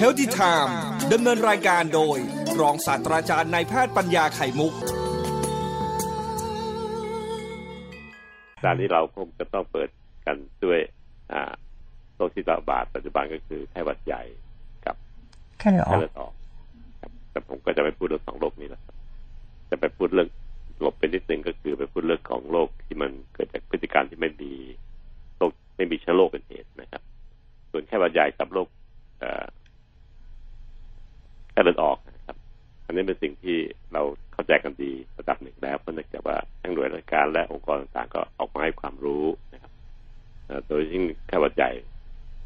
h e a l t h y Time ดำเนินรายการโดย รองศาสตราจารย์นายแพทย์ปัญญาไข่มุกตอนนี้เราคงจะต้องเปิดกันด้วยโรคที่ระบาดปัจจุบันก็คือไข้หวัดใหญ่กับไข้เลือดออกแต่ผมก็จะไปพูดเรื่องสองโรคนี้แล้วจะไปพูดเรื่องหลบไปนิดนึงก็คือไปพูดเรื่องของโรคที่มันเกิดจากพฤติกรรมที่ไม่มีโรคไม่มีเชื้อโรคเป็นเหตุนะครับ ส่วนแค่หวัดใหญ่กับโรค แค่เลือดออกนะครับอันนี้เป็นสิ่งที่เราเข้าใจกันดีระดับหนึ่งแล้วเพราะเนื่องจากว่าทั้งหน่วยราชการและองค์กรต่างๆก็ออกมาให้ความรู้นะครับโดยยิ่งแค่หวัดใหญ่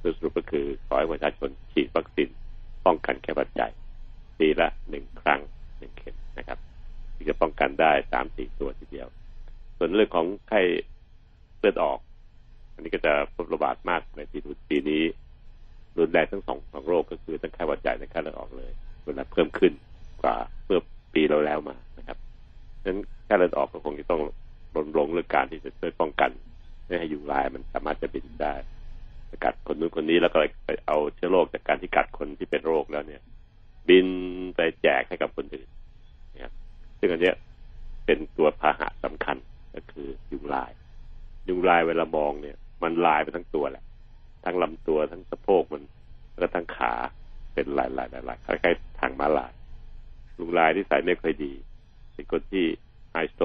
โดยสรุปก็คือขอให้ประชาชนฉีดวัคซีนป้องกันแค่หวัดใหญ่ปีละหนึ่งครั้งหนึ่งเข็มนะครับที่จะป้องกันได้สามสี่ตัวทีเดียว ส่วนเรื่องของไข้เลือดออก อันนี้ก็จะพบระบาดมากในปีปีนี้รุนแรงทั้งสองสองโรคก็คือทั้งไข้หวัดใหญ่และไข้เลือดออกเลย รุนแรงเพิ่มขึ้นกว่าเมื่อปีเราแล้วมานะครับฉะนั้นไข้เลือดออกก็คงจะต้องรณรงค์เรื่องการที่จะช่วยป้องกัน ไม่ให้ยุงลายมันสามารถจะบินได้กัดคนนู้นคนนี้แล้วก็ไปเอาเชื้อโรคจากการที่กัดคนที่เป็นโรคแล้วเนี่ย บินไปแจกให้กับคนอื่นนะครับซึ่งอันนี้เป็นตัวพาหะสำคัญก็คือยุงลาย ยุงลายเวลามองเนี่ย มันลายไปทั้งตัวแหละ ทั้งลำตัวทั้งสะโพกมันแล้วทั้งขา เป็นหลายลายลายลายคล้ายๆทางมาลายยุงลายที่ใส่ไม่ค่อยดี เป็นคนที่ไฮสโต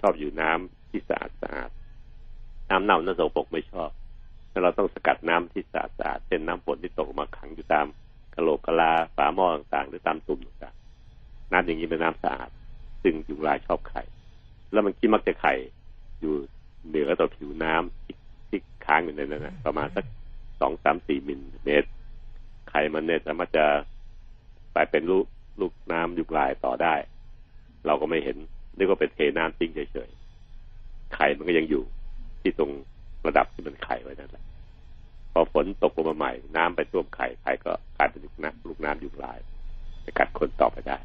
ชอบอยู่น้ำที่สะอาดสะอาดน้ำเน่าน้ำสกปรกไม่ชอบแล้วเราต้องสกัดน้ำที่สะอาดเช่นน้ำฝนที่ตกมาขังอยู่ตามกระโหลกกะลาฝาหม้อต่างๆ หรือตามตุ่มต่างๆน้ำอย่างนี้เป็นน้ำสะอาด ซึ่งยุงลายชอบไข่ แล้วมันคิดมักจะไข่อยู่เหนือต่อผิวน้ำที่ที่ค้างอยู่ในนั้นนะประมาณสักสองสามสี่มิลเมตร ไข่มันเนี่ยสามารถจะไปเป็นลูกลูกน้ำยุงลายต่อได้ เราก็ไม่เห็นนึกว่าเป็นเทน้ำทิ้งเฉยๆไข่มันก็ยังอยู่ที่ตรงระดับที่มันไข่ไว้นั่นแหละพอฝนตกลงมาใหม่ น้ำไปท่วมไข่ไข่ก็กลายเป็นลูกน้ำลูกน้ำยุงลายไปกัดคนต่อไปได้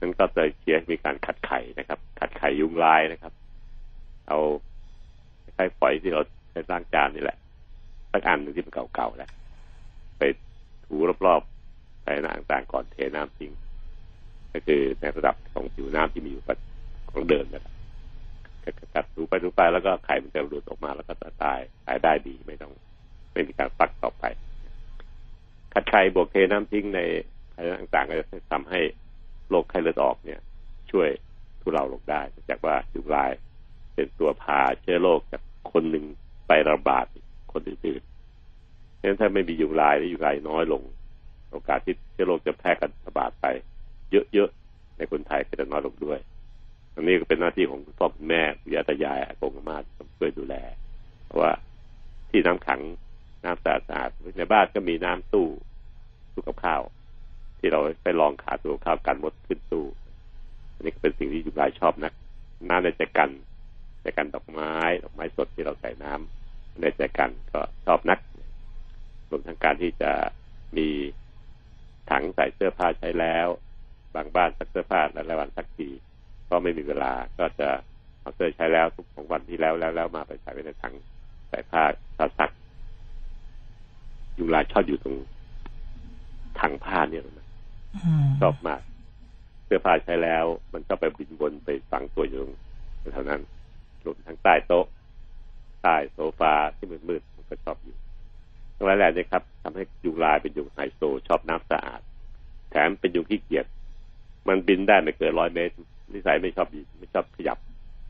นั้นก็เลยเชียร์มีการขัดไข่นะครับ ขัดไข่ยุงลายนะครับ เอาไข่ฝอยที่เราใช้สร้างจานนี่แหละสักอันหนึ่งที่มันเก่าๆแหละไป ถูรอบๆใส่น้ำต่างๆก่อนเทน้ำทิ้ง ก็คือในระดับของผิวน้ำที่มีอยู่ของเดิมนั่นแหละกัดดูไปดูไปแล้วก็ไข่มันจะหลุดออกมาแล้วก็จะตายตายได้ดีไม่ต้องไม่มีการฟักต่อไปขัดไข่บวกเทน้ำทิ้งในอะไต่างๆก็จะทำให้โรคไข้เลือดออกเนี่ย ช่วยทุเลาลงได้จากว่ายุงลายเป็นตัวพาเชื้อโรคจากคนหนึ่งไประบาดคนอื่น นั้นถ้าไม่มียุงลายหรือยุงลายน้อยลง โอกาสที่เชื้อโรคจะแพร่กันระบาดไป เยอะๆในคนไทยก็จะน้อยลงด้วยอันนี้ก็เป็นหน้าที่ของคุณพ่อคุณแม่ปู่ย่าตายายอากงอาม่าต้องช่วยดูแล เพราะว่าที่น้ำขังน้ำสะอาดในบ้านก็มีน้ำตู้ตู้กับข้าว ที่เราไปลองขาตู้ข้าวกันมดขึ้นตู้อันนี้ก็เป็นสิ่งที่อยู่รายชอบนักน้ำในใจกันใจกันดอกไม้ ดอกไม้สดที่เราใส่น้ำในใจกันก็ชอบนัก รวมทั้งการที่จะมีถังใส่เสื้อผ้าใช้แล้ว บางบ้านซักเสื้อผ้าและวันสักทีก็ไม่มีเวลาก็จะเอาเสื้อใช้แล้วทุกของวันที่แล้วแล้วแล้วมาไปใส่ไว้ในถังใส่ผ้าผ้าซักยุงลายชอบอยู่ตรงถังผ้าเนี่ยนะชอบมาก เสื้อผ้าใช้แล้ว มันก็ไปบินวนไปฝังตัวอยู่ตรงเท่านั้นรวมทั้งใต้โต๊ะใต้โซฟาที่มืดๆมันก็ชอบอยู่ ทั้งหลายแหล่นี่ครับทำให้ยุงลายเป็นยุงไฮโซชอบน้ำสะอาด แถมเป็นยุงขี้เกียจมันบินได้ไม่เกินร้อยเมตรนิสัยไม่ชอบไม่ชอบขยับ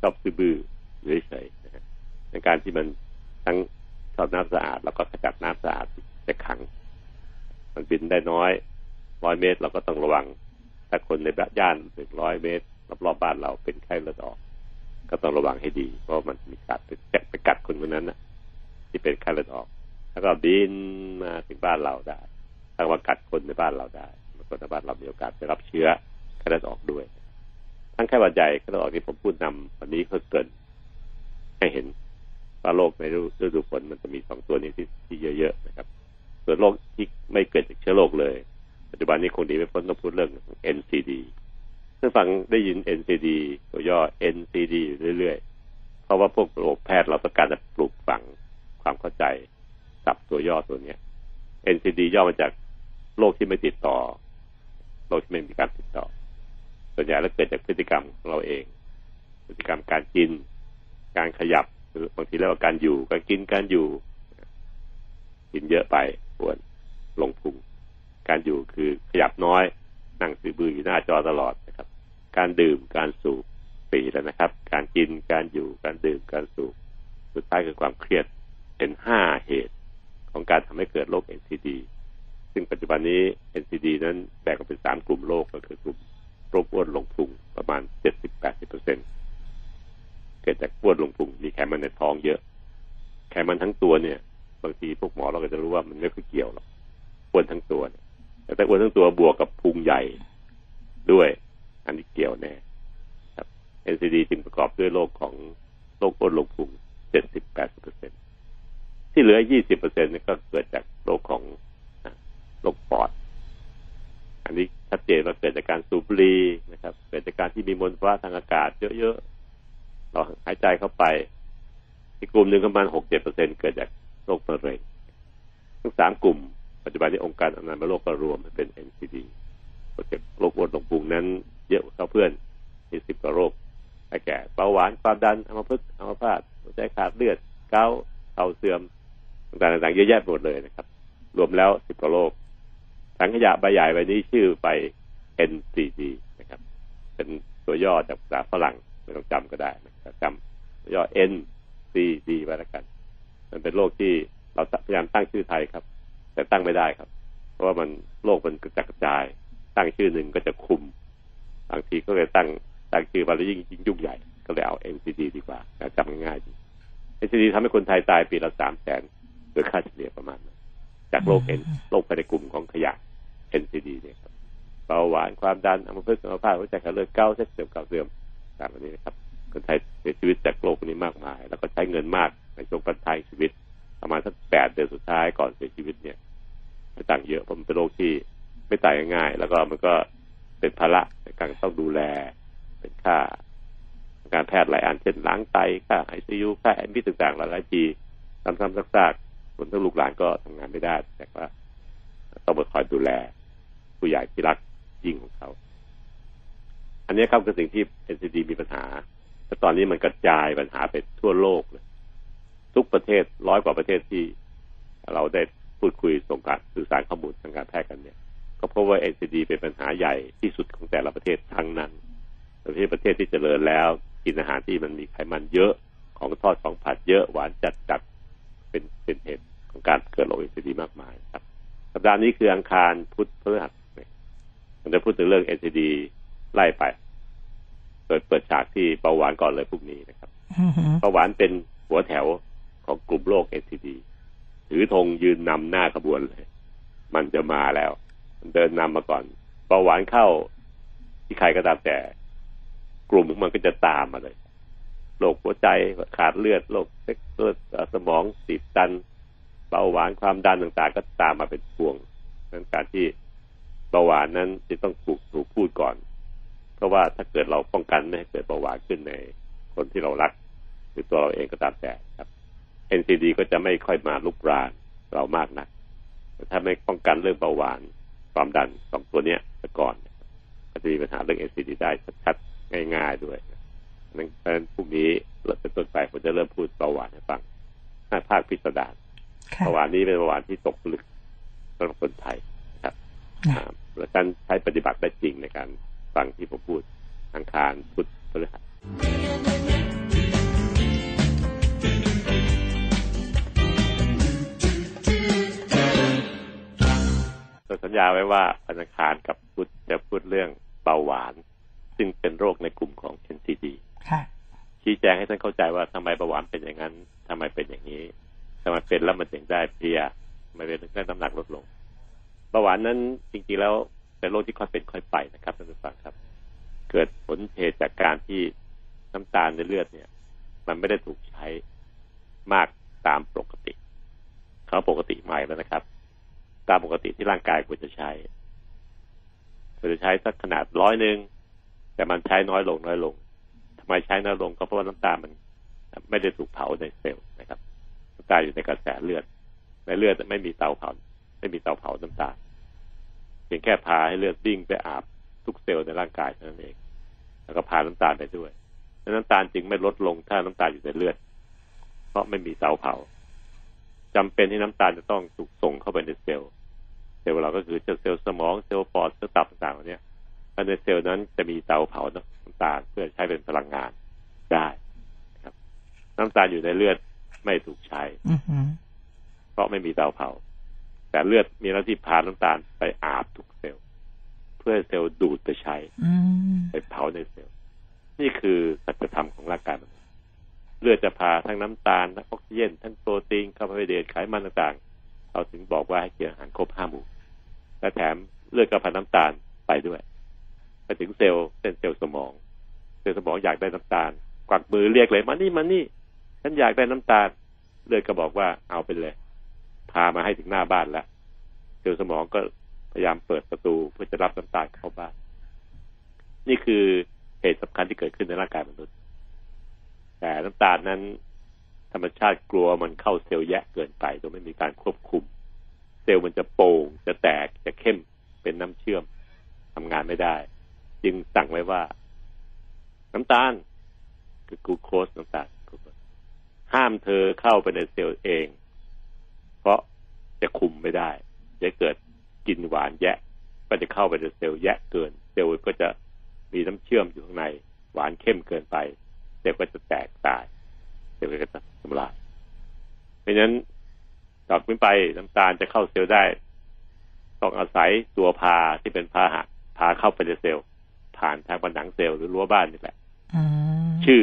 ชอบซื้อบื้อเฉยๆในการที่มันทั้งชอบน้ำสะอาด แล้วก็ขจัดน้ำสะอาดจะขัง มันบินได้น้อยร้อยเมตรเราก็ต้องระวัง ถ้าคนในย่านถึงร้อยเมตรรอบๆบ้านเราเป็นไข้เลือดออก ก็ต้องระวังให้ดี เพราะมันมีกัดไปแไปกัดคนคนนั้นนะที่เป็นไข้เลือดออก แล้วก็บินมาถึงบ้านเราได้ถ้าว่ากัดคนในบ้านเราได้คนในบ้านเรามีโอกาสได้รับเชื้อไข้เลือดออกด้วย ทั้งไข้หวัดใหญ่ไข้เลือดออกที่ผมพูดนำวันนี้เขาเกิน ให้เห็นว่าโรคในฤดูฝนมันจะมีสองตัวนี้ที่ที่เยอะๆนะครับ ส่วนโรคที่ไม่เกิดจากเชื้อโรคเลย ปัจจุบันนี้คงดีไม่พ้นต้องพูดเรื่อง NCD ซึ่งฟังได้ยิน NCD ตัวย่อ NCD อยู่เรื่อยๆ เพราะว่าพวกโรคแพทย์เราต้องการจะปลูกฝังความเข้าใจ สับตัวย่อตัวเนี้ย NCD ย่อมาจากโรคที่ไม่ติดต่อโรคที่ไม่มีการติดต่อ ส่วนใหญ่แล้วเกิดจากพฤติกรรมของเราเอง พฤติกรรมการกิน การขยับหรือบางทีเรียกว่าการอยู่การกินการอยู่ กินเยอะไปปวดลงพุงการอยู่คือขยับน้อยนั่งสือบืออยู่หน้าจอตลอดนะครับ การดื่มการสูบปีแล้วนะครับ การกินการอยู่การดื่มการสูบสุดท้ายคือความเครียดเป็นห้าเหตุ ของการทำให้เกิดโรค NCD ซึ่งปัจจุบันนี้ NCD นั้นแบ่งออกเป็นสามกลุ่มโรคก็คือกลุ่มโรคอ้วนลงพุงประมาณเจ็ดสิบแปดสิบเปอร์เซ็นเกิดจากอ้วนลงพุงมีไขมันในท้องเยอะ ไขมันทั้งตัวเนี่ย บางทีพวกหมอเราก็จะรู้ว่ามันไม่ค่อยเกี่ยวหรอกอ้วนทั้งตัวแต่ถ้าอ้วนทั้งตัวบวกกับพุงใหญ่ด้วย อันนี้เกี่ยวแน่ครับ NCD จึงประกอบด้วยโรคของโรคอ้วนลงพุงเจ็ดสิบแปดสิบเปอร์เซ็น ที่เหลือยี่สิบเปอร์เซ็นนี่ก็เกิดจากโรคของโรคปอด อันนี้ชัดเจนว่าเกิดจากการสูบบุหรี่นะครับ เกิดจากการที่มีมลภาวะทางอากาศเยอะๆเราหายใจเข้าไป อีกกลุ่มหนึ่งประมาณหกเจ็ดเปอร์เซ็นเกิดจากโรคมะเร็งทั้งสามกลุ่ม ปัจจุบันนี้องค์การอนามัยโลกก็รวมเป็น NCD โปรเจกต์โรคอ้วนลงพุงนั้น เยอะกว่าเพื่อนมีสิบกว่าโรคแก่เบาหวานความดันอัมพฤกษ์อัมพาตหัวใจขาดเลือดเกาต์เข่าเสื่อม ต่างๆเยอะแยะหมดเลยนะครับ รวมแล้วสิบกว่าโรคถังขยะใบใหญ่ใบนี้ชื่อไป NCD นะครับ เป็นตัวย่อจากภาษาฝรั่งไม่ต้องจำก็ได้นะครับจำย่อ NCD ไว้แล้วกัน มันเป็นโรคที่เราพยายามตั้งชื่อไทยครับ แต่ตั้งไม่ได้ครับ เพราะว่ามันโรคมันกระจาย ตั้งชื่อหนึ่งก็จะคุมบางทีก็เลยตั้งตั้งชื่อมาแล้วยิ่งยิ่งยุ่งใหญ่ ก็เลยเอา NCD ดีกว่าจำง่ายๆดี NCD ทำให้คนไทยตายปีละสามแสน โดยค่าเฉลี่ยประมาณนั้นจากโรคเอ็นโรคภายในกลุ่มของขยะ NCD เนี่ยครับเบาหวานความดันอัมพฤกษ์อัมพาตหัวใจขาดเลือดเก้าเส้นเสื่อมเก่าเสื่อมตามอันนี้นะครับคนไทยเสียชีวิตจากโรคนี้มากมาย แล้วก็ใช้เงินมากในช่วงปัจจัยชีวิต ประมาณสักแปดเดือนสุดท้ายก่อนเสียชีวิตเนี่ยไม่ต่างเยอะเพราะมันเป็นโรคที่ไม่ตายง่ายๆแล้วก็มันก็เป็นภาระในการต้องดูแล เป็นค่า การแพทย์หลายอันเช่นล้างไตค่าไอซียูค่าแอดมิดต่างๆหลายๆทีซ้ำๆซาก ๆคนทั้งลูกหลานก็ทำงานไม่ได้ แต่ว่าต้องมาคอยดูแล ผู้ใหญ่ที่รักยิ่งของเขา อันนี้ครับคือสิ่งที่ NCD มีปัญหาแต่ตอนนี้มันกระจายปัญหาไปทั่วโลกเลยทุกประเทศร้อยกว่าประเทศที่เราได้พูดคุยส่งการสื่อสารข้อมูลทางการแพทย์กันเนี่ย ก็เพราะว่า NCD เป็นปัญหาใหญ่ที่สุดของแต่ละประเทศทั้งนั้นประเทศประเทศที่เจริญแล้ว กินอาหารที่มันมีไขมันเยอะของทอดของผัดเยอะหวานจัดจัด เป็นเป็นเหตุของการเกิดโรค NCD มากมายครับ สัปดาห์นี้คืออังคารพุธพฤหัสมันจะพูดถึงเรื่อง NCD ไล่ไปเปิดเปิดฉากที่เบาหวานก่อนเลยพรุ่งนี้นะครับเบาหวานเป็นหัวแถวของกลุ่มโรค NCD ถือธงยืนนำหน้าขบวนเลย มันจะมาแล้ว มันเดินนำมาก่อนเบาหวานเข้าที่ใครก็ตามแต่ กลุ่มมันก็จะตามมาเลย โรคหัวใจขาดเลือดโรคเลือดสมองตีบตันเบาหวานความดันต่างๆ ก็ตามมาเป็นพวงนั้นการที่เบาหวานนั้นจะต้องถูกถูกพูดก่อน เพราะว่าถ้าเกิดเราป้องกันไม่ให้เกิดเบาหวานขึ้นในคนที่เรารัก หรือตัวเราเองก็ตามแต่ครับ NCD ก็จะไม่ค่อยมาลุกรานเรามากนักแต่ถ้าไม่ป้องกันเรื่องเบาหวานความดันสองตัวเนี้ยก่อน ก็จะมีปัญหาเรื่อง NCD ได้ชัดๆง่าย ๆด้วย นั้นเพราะฉะนั้นพรุ่งนี้เราเป็นต้นไปผมจะเริ่มพูดเบาหวานให้ฟังหน้าภาคพิสดารเบาหวานนี้เป็นเบาหวานที่ตกผลึกสำหรับคนไทยครับและการใช้ปฏิบัติได้จริงในการฟังที่ผมพูดอังคารพุธพฤหัสสัญญาไว้ว่าอังคารกับพุธจะพูดเรื่องเบาหวาน ซึ่งเป็นโรคในกลุ่มของ NCD ชี้แจงให้ท่านเข้าใจว่าทำไมเบาหวานเป็นอย่างนั้นทำไมเป็นอย่างนี้ทำไมเป็นแล้วมันถึงได้เพลียทำไมเป็นถึงได้น้ำหนักลดลงเบาหวานนั้นจริงๆแล้วเป็นโรคที่ค่อยเป็นค่อยไปนะครับท่านผู้ฟังครับ เกิดผลเหตุจากการที่น้ำตาลในเลือดเนี่ย มันไม่ได้ถูกใช้มากตามปกติเขาปกติใหม่แล้วนะครับ ตามปกติที่ร่างกายควรจะใช้ควรจะใช้สักขนาดร้อยหนึ่งแต่มันใช้น้อยลงน้อยลง ทำไมใช้น้อยลงก็เพราะว่าน้ำตาลมันไม่ได้ถูกเผาในเซลล์นะครับน้ำตาลอยู่ในกระแสเลือด ในเลือดไม่มีเตาเผา ไม่มีเตาเผาน้ำตาลพียงแค่พาให้เลือดวิ่งไปอาบทุกเซลล์ในร่างกายเท่านั้นเอง แล้วก็พาน้ำตาลไปด้วยน้ำตาลจึงไม่ลดลงถ้าน้ำตาลอยู่ในเลือด เพราะไม่มีเตาเผาจำเป็นที่น้ำตาลจะต้องถูกส่งเข้าไปในเซลล์ เซลล์เราก็คือเซลล์สมอง เซลล์ปอด เซลล์ตับต่างๆเนี่ย ในเซลล์นั้นจะมีเตาเผาน้ำตาลเพื่อใช้เป็นพลังงานได้ครับ น้ำตาลอยู่ในเลือดไม่ถูกใช้เพราะไม่มีเตาเผา แต่เลือดมีหน้าที่พาน้ำตาลไปอาบทุกเซลล์ เพื่อเซลล์ดูดไปใช้ไปเผาในเซลล์ นี่คือสัจธรรมของร่างกายมนุษย์เลือดจะพาทั้งน้ำตาลทั้งออกซิเจนทั้งโปรตีนคาร์โบไฮเดรตไขมันต่างๆเราถึงบอกว่าให้กินอาหารครบห้าหมู่และแถมเลือดก็พาน้ำตาลไปด้วยไป ถึงเซลล์เช่นเซลล์สมอง เซลล์สมองอยากได้น้ำตาล กวักมือเรียกเลยมานี่มานี่ฉันอยากได้น้ำตาลเลือดก็บอกว่าเอาไปเลย พามาให้ถึงหน้าบ้านแล้วเซลล์สมองก็พยายามเปิดประตูเพื่อจะรับน้ำตาลเข้าบ้าน นี่คือเหตุสำคัญที่เกิดขึ้นในร่างกายมนุษย์ แต่น้ำตาลนั้น ธรรมชาติกลัวมันเข้าเซลล์แยะเกินไปโดยไม่มีการควบคุม เซลล์มันจะโป่งจะแตกจะเข้มเป็นน้ำเชื่อมทำงานไม่ได้ จึงสั่งไว้ว่า น้ำตาลคือกูโคสน้ำตาลห้ามเธอเข้าไปในเซลล์เอง เพราะจะคุมไม่ได้ จะเกิดกินหวานแยะ ก็จะเข้าไปในเซลล์แยะเกิน เซลล์ก็จะมีน้ำเชื่อมอยู่ข้างใน หวานเข้มเกินไป เซลล์ก็จะแตกตาย เซลล์ก็จะทำลายเพราะฉะนั้นต่อขึ้นไปน้ำตาลจะเข้าเซลล์ได้ ต้องอาศัยตัวพาที่เป็นพาหะพาเข้าไปในเซลล์ ผ่านทางผนังเซลล์หรือรั้วบ้านนี่แหละชื่อ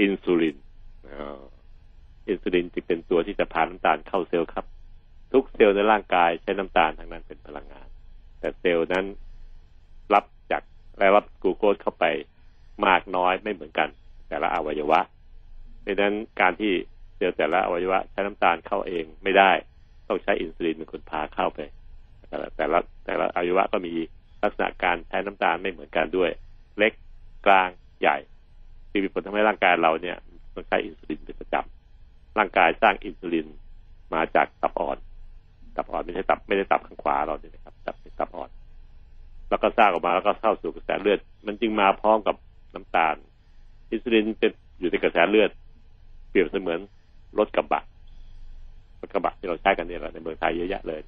อินซูลินอินซูลินจึงเป็นตัวที่จะพาน้ำตาลเข้าเซลล์ครับ ทุกเซลล์ในร่างกายใช้น้ำตาลทั้งนั้นเป็นพลังงาน แต่เซลล์นั้นรับจากและรับกลูโคสเข้าไปมากน้อยไม่เหมือนกัน แต่ละอวัยวะดังนั้นการที่เซลล์แต่ละอวัยวะใช้น้ำตาลเข้าเองไม่ได้ ต้องใช้อินซูลินเป็นคนพาเข้าไปแต่ละแต่ละอวัยวะก็มี ลักษณะการใช้น้ำตาลไม่เหมือนกันด้วย เล็กกลางใหญ่ที่มีผลทำให้ร่างกายเราเนี่ยต้องใช้อินซูลินเป็นประจำร่างกายสร้างอินซูลินมาจากตับอ่อน ตับอ่อนไม่ใช่ตับไม่ได้ตับข้างขวาเราเนี่ยนะครับตับตับอ่อน แล้วก็สร้างออกมาแล้วก็เข้าสู่กระแสเลือด มันจึงมาพร้อมกับน้ำตาล อินซูลินเป็นอยู่ในกระแสเลือด เปรียบเสมือนรถกระบะรถกระบะที่เราใช้กันเนี่ยแหละในเมืองไทยเยอะแยะเลย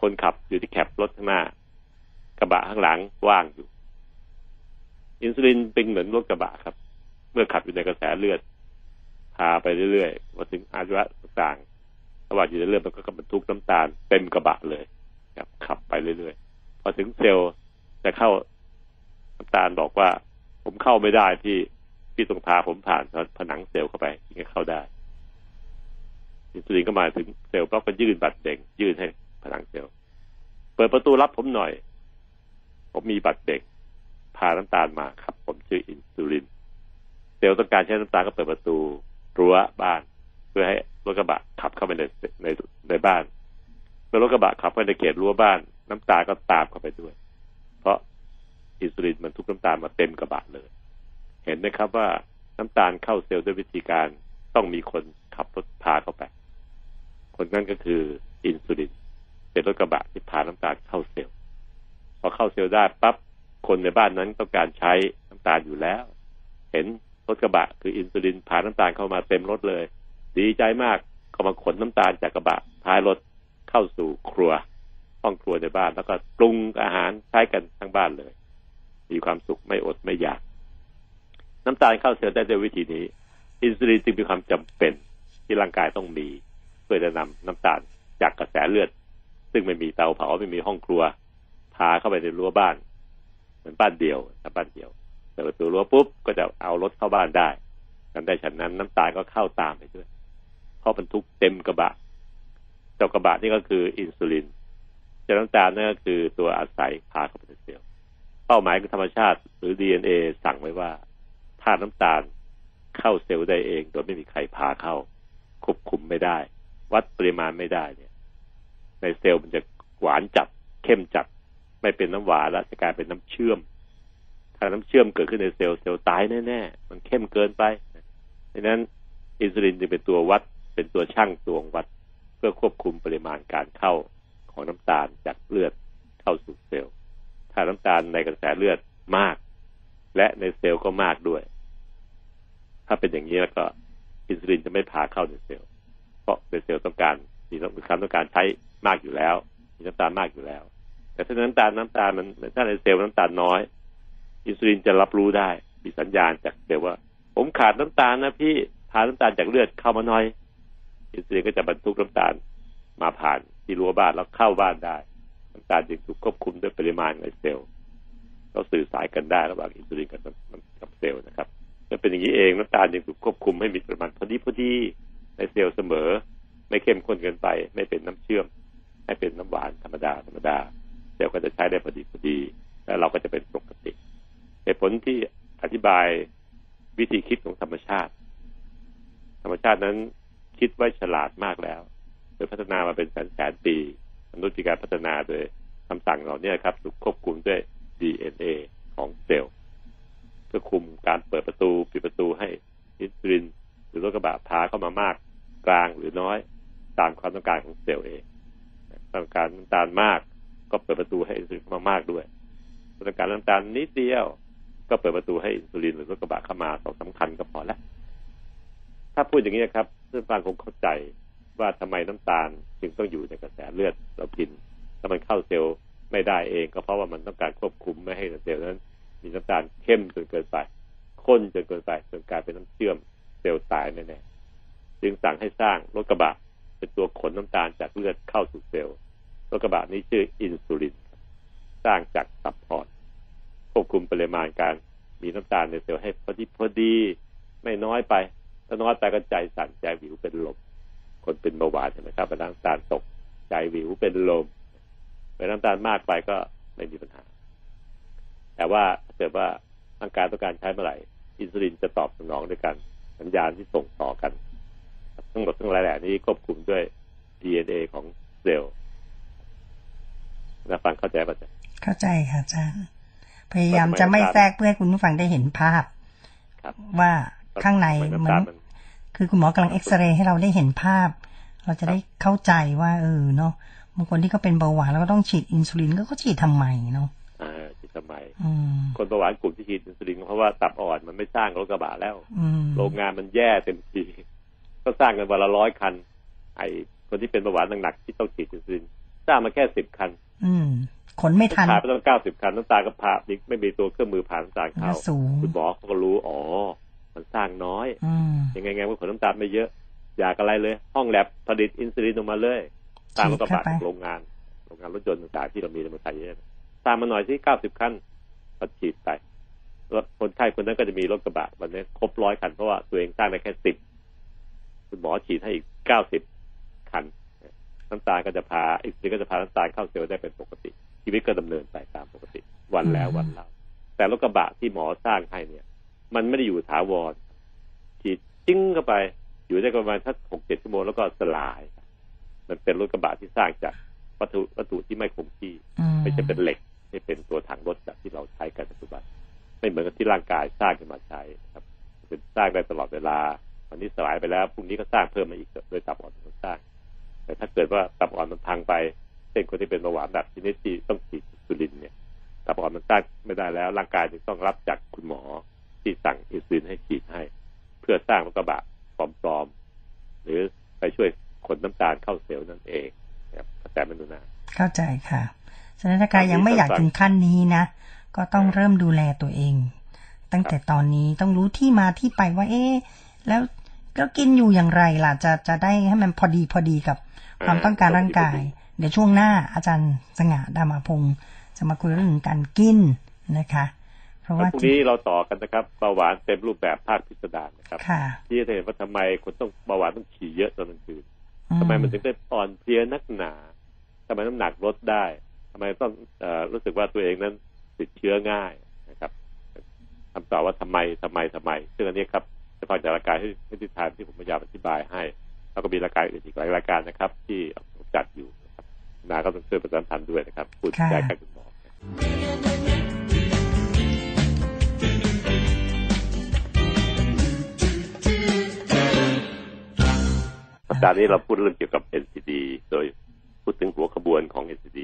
คนขับอยู่ที่แคปรถข้างหน้า กระบะข้างหลังว่างอยู่ อินซูลินเป็นเหมือนรถกระบะครับ เมื่อขับอยู่ในกระแสเลือดพาไปเรื่อยๆพอถึงอายุต่างๆระหว่างอยู่ในเลือดมันก็บรรทุกน้ำตาลเต็มกระบะเลยครับ ขับไปเรื่อยๆพอถึงเซลล์จะเข้าน้ำตาลบอกว่า ผมเข้าไม่ได้ที่ที่ตรงพาผมผ่านผนังเซลล์เข้าไปถึงจะเข้าได้อินซูลินก็มาถึงเซลล์ก็ยื่นบัตรเด็กยื่นให้ผนังเซลล์เปิดประตูรับผมหน่อย ผมมีบัตรเด็กพาน้ำตาลมาครับ ผมชื่ออินซูลินเซลล์ต้องการใช้น้ำตาลก็เปิดประตูรั้วบ้าน เพื่อให้รถกระบะขับเข้าไปในในในบ้านเมื่อรถกระบะขับเข้าในเขตรั้วบ้าน น้ำตาลก็ตามเข้าไปด้วย เพราะอินซูลินมันทุกน้ำตาลมาเต็มกระบะเลย เห็นไหมครับว่าน้ำตาลเข้าเซลล์ด้วยวิธีการต้องมีคนขับรถพาเข้าไป คนนั้นก็คืออินซูลินเป็นรถกระบะที่พาน้ำตาลเข้าเซลล์ พอเข้าเซลล์ได้ปั๊บคนในบ้านนั้นต้องการใช้น้ำตาลอยู่แล้ว เห็นรถกระบะ คืออินซูลินผ่านน้ำตาลเข้ามาเต็มรถเลย ดีใจมากก็มาขนน้ำตาลจากกระบะท้ายรถเข้าสู่ครัวห้องครัวในบ้านแล้วก็ปรุงอาหารใช้กันทั้งบ้านเลย มีความสุขไม่อดไม่อยาก น้ำตาลเข้าเซลล์ได้ด้วยวิธีนี้ อินซูลินจึงมีความจำเป็นที่ร่างกายต้องมี เพื่อจะนำน้ำตาลจากกระแสเลือด ซึ่งไม่มีเตาเผาไม่มีห้องครัวาเข้าไปในรั้วบ้าน เหมือนบ้านเดียวบ้านเดียวเปิดประตูรั้วปุ๊บก็จะเอารถเข้าบ้านได้กันได้ฉันนั้นน้ำตาลก็เข้าตามไปด้วยเพราะบรรทุกเต็มกระบะเจ้ากระบะนี่ก็คืออินซูลินเจ้าน้ำตาลนั่นก็คือตัวอาศัยพาเข้าไปในเซลล์เป้าหมายของธรรมชาติ หรือดีเอ็นเอสั่งไว้ว่าถ้าน้ำตาลเข้าเซลล์ได้เอง โดยไม่มีใครพาเข้า ควบคุมไม่ได้ วัดปริมาณไม่ได้เนี่ย ในเซลล์มันจะหวานจัดเข้มจัด ไม่เป็นน้ำหวานแล้วจะกลายเป็นน้ำเชื่อม ถ้าน้ำเชื่อมเกิดขึ้นในเซลล์เซลล์ตายแน่ๆมันเข้มเกินไปดังนั้นอินซูลินจะเป็นตัววัด เป็นตัวช่างตวงวัด เพื่อควบคุมปริมาณการเข้าของน้ำตาลจากเลือดเข้าสู่เซลล์ ถ้าน้ำตาลในกระแสเลือดมาก และในเซลล์ก็มากด้วย ถ้าเป็นอย่างนี้แล้วก็อินซูลินจะไม่พาเข้าในเซลล์ เพราะในเซลล์ต้องการมีความต้องการใช้มากอยู่แล้ว มีน้ำตาลมากอยู่แล้ว แต่ถ้าน้ำตาลน้ำตาลมันถ้าในเซลล์น้ำตาลน้อย อินซูลินจะรับรู้ได้ มีสัญญาณจากเซลล์ว่า ผมขาดน้ำตาลนะพี่พานน้ำตาลจากเลือดเข้ามาหน่อย อินซูลินก็จะบรรทุกน้ำตาลมาผ่านที่รั้วบ้านแล้วเข้าบ้านได้น้ำตาลจึงถูกควบคุมด้วยปริมาณในเซลล์เราสื่อสายกันได้ระหว่างอินซูลินกับกับเซลล์นะครับจะเป็นอย่างนี้เองน้ำตาลจึงถูกควบคุมให้มีปริมาณพอดีพอดีในเซลล์เสมอ ไม่เข้มข้นเกินไป ไม่เป็นน้ำเชื่อม ให้เป็นน้ำหวานธรรมดาธรรมดาเซลล์ก็จะใช้ได้พอดีพอดี แล้วเราก็จะเป็นปกติเหตุผลที่อธิบายวิธีคิดของธรรมชาติ ธรรมชาตินั้นคิดไว้ฉลาดมากแล้ว โดยพัฒนามาเป็นแสนแสนปี มนุษย์มีการพัฒนาโดยคำสั่งเหล่านี้ครับถูกควบคุมด้วย DNA ของเซลล์เพื่อคุมการเปิดประตูปิดประตูให้อินซูลินหรือรถกระบะพาเข้ามามากกลางหรือน้อย ตามความต้องการของเซลล์เองต้องการน้ำตาลมาก ก็เปิดประตูให้อินซูลินเข้ามามากด้วยต้องการน้ำตาลนิดเดียว ก็เปิดประตูให้อินซูลินหรือรถกระบะเข้ามาสองสาคัญก็พอแล้วถ้าพูดอย่างนี้ครับเพื่อนฟังคงเข้าใจว่าทำไมน้ำตาลจึงต้องอยู่ในกระแสเลือดเรากินถ้ามันเข้าเซลล์ไม่ได้เอง ก็เพราะว่ามันต้องการควบคุมไม่ให้เซลล์นั้น มีน้ำตาลเข้มจนเกินไปข้นจนเกินไปจนกลายเป็นน้ำเชื่อมเซลล์ตายแน่ๆจึงสั่งให้สร้างรถกระบะเป็นตัวขนน้ำตาลจากเลือดเข้าสู่เซลล์ รถกระบะนี้ชื่ออินซูลิน สร้างจากตับอ่อน ควบคุมปริมาณการมีน้ำตาลในเซลล์ให้พอดีพอดี ไม่น้อยไป ถ้าน้อยไปก็ใจสั่นใจวิวเป็นลม คนเป็นเบาหวานใช่ไหมครับน้ำตาลตกใจวิวเป็นลมไปน้ำตาลมากไปก็ไม่มีปัญหา แต่ว่าถ้าเกิดว่าร่างกายต้องการใช้เมื่อไหร่ อินซูลินจะตอบสนองด้วยกันสัญญาณที่ส่งต่อกัน ทั้งหมดทั้งหลายแหล่นี้ควบคุมด้วย DNA ของเซลล์ นะฟังเข้าใจป่ะจ๊ะเข้าใจค่ะอาจารย์พยายามจะไม่แทรกเพื่อให้คุณผู้ฟังได้เห็นภาพว่าข้างในมันคือคุณหมอกำลังเอ็กซเรย์ให้เราได้เห็นภาพ เราจะได้เข้าใจว่าเออเนาะบางคนที่เขาเป็นเบาหวานแล้วก็ต้องฉีดอินซูลินก็เขาฉีดทำไมเนาะอ่าฉีดทำไมคนเบาหวานกลุ่มที่ฉีดอินซูลินเพราะว่าตับอ่อนมันไม่สร้างรถกระบะแล้วโรงงานมันแย่เต็มทีก็สร้างกันวันละร้อยคัน ไอคนที่เป็นเบาหวานหนักๆที่ต้องฉีดอินซูลิน สร้างมาแค่สิบคัน อืมขนไม่ทันผ่าไปต้องเก้าสิบคันน้ำตาก็ผ่าไม่มีตัวเครื่องมือผ่าน้ำตาเข้าคุณหมอเขาก็รู้อ๋อ มันสร้างน้อยยังไงไงว่าขนน้ำตาลไม่เยอะ อยากอะไรเลย ห้องแลบผลิตอินซูลินออกมาเลยสร้างรถกระบะโรงงานโรงงานรถยนต์ต่างๆที่เรามีในเมืองไทยเยอะสร้างมาหน่อยที่เก้าสิบคันก็ฉีดไปรถคนไข้คนนั้นก็จะมีรถกระบะวันนี้ครบร้อยคันเพราะว่าตัวเองสร้างได้แค่สิบคุณหมอฉีดให้อีกเก้าสิบคัน น้ำตาลก็จะพาอีกทีก็จะพาน้ำตาลเข้าเซลล์ได้เป็นปกติ ชีวิตก็ดำเนินไปตามปกติ วันแล้ววันเล่าแต่รถกระบะที่หมอสร้างให้เนี่ย มันไม่ได้อยู่ถาวรฉีดจิ้งเข้าไป อยู่ได้ประมาณสักหกเจ็ดชั่วโมงแล้วก็สลาย มันเป็นรถกระบะที่สร้างจากวัตถุวัตถุที่ไม่คงที่ ไม่ใช่เป็นเหล็กไม่เป็นตัวถังรถแบบที่เราใช้กันปัจจุบัน ไม่เหมือนกับที่ร่างกายสร้างขึ้นมาใช้ครับเป็นสร้างได้ตลอดเวลาวันนี้สลายไปแล้วพรุ่งนี้ก็สร้างเพิ่มมาอีกโดยตับอ่อนมันสร้าง แต่ถ้าเกิดว่าตับอ่อนมันพังไปเช่นคนที่เป็นเบาหวานแบบชนิดที่ต้องฉีดอินซูลินเนี่ยตับอ่อนมันสร้างไม่ได้แล้ว ร่างกายจึงต้องรับจากคุณหมอที่สั่งอินซูลินให้ฉีดให้ เพื่อสร้างรถกระบะปลอมๆหรือไปช่วยขนน้ำตาลเข้าเซลล์นั่นเองครับแต่ไม่ดูนะเข้าใจค่ะสถานการณ์ยังไม่อยากถึงขั้นนี้นะก็ต้องเริ่มดูแลตัวเอง ตั้งแต่ตอนนี้ต้องรู้ที่มาที่ไปว่า เอ๊แล้ว ก็กินอยู่อย่างไรล่ะจะจะได้ให้มันพอดีพอดีกับความต้องการร่างกาย เดี๋ยวช่วงหน้าอาจารย์สง่าดามาพงศ์จะมาคุยเรื่องการกินนะคะราะว่าทีนี้เราต่อกันนะครับเบาหวานเต็มรูปแบบภาคพิสดารนะครับที่จะเห็นว่าทำไมคนต้องเบาหวานต้องขี่เยอะตอนกลางคืนทำไมมันถึงได้อ่อนเพลียนักหนาทำไมน้ำหนักลดได้ทำไมต้องอรู้สึกว่าตัวเองนั้นติดเชื้อง่ายนะครับคำตอบว่าทำไมทำไมทำไม ซึ่งอันนี้ครับ จะฟังจากรายการที่ที่ทานที่ผมพยายามอธิบายให้ แล้วก็มีรายการอื่นอีกหลายรายการนะครับ ที่จัดอยู่นะครับนาก็ต้องช่วยประสานทันด้วยนะครับคุณแจ็คกับคุณหมอสัปดาห์นี้เราพูดเรื่องเกี่ยวกับ NCD โดยพูดถึงหัวขบวนของ NCD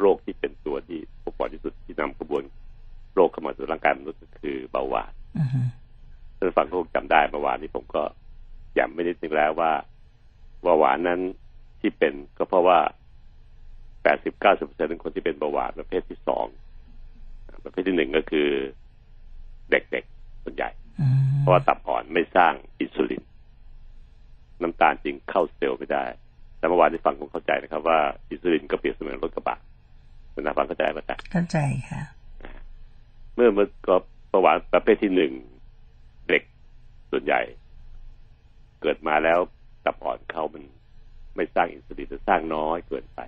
โรคที่เป็นตัวที่พบบ่อยที่สุดที่นำขบวนโรคเข้ามาสู่ร่างกายมนุษย์ก็คือเบาหวาน ท่านฟังคงจำได้เมื่อวานนี้ผมก็ย้ำไม่ได้นึงแล้วว่าว่าหวานนั้นที่เป็นก็เพราะว่าแปดสิบเก้าสิบเปอร์เซ็นต์คนที่เป็นเบาหวานประเภทที่สองประเภทที่หนึ่งก็คือเด็กๆส่วนใหญ่ เพราะว่าตับอ่อนไม่สร้างอินซูลิน น้ำตาลจริงเข้าเซลล์ไม่ได้ แต่เมื่อวานที่ฟังผมเข้าใจนะครับ ว่าอินซูลินก็เปรียบเสมือนรถกระบะคุณนาฟังเข้าใจไหมจ๊ะเข้าใจค่ะ เมื่อเมื่อก็เบาหวานประเภทที่หนึ่ง ส่วนใหญ่ เกิดมาแล้วตับอ่อนเขามันไม่สร้างอินซูลินจะสร้างน้อยเกินไป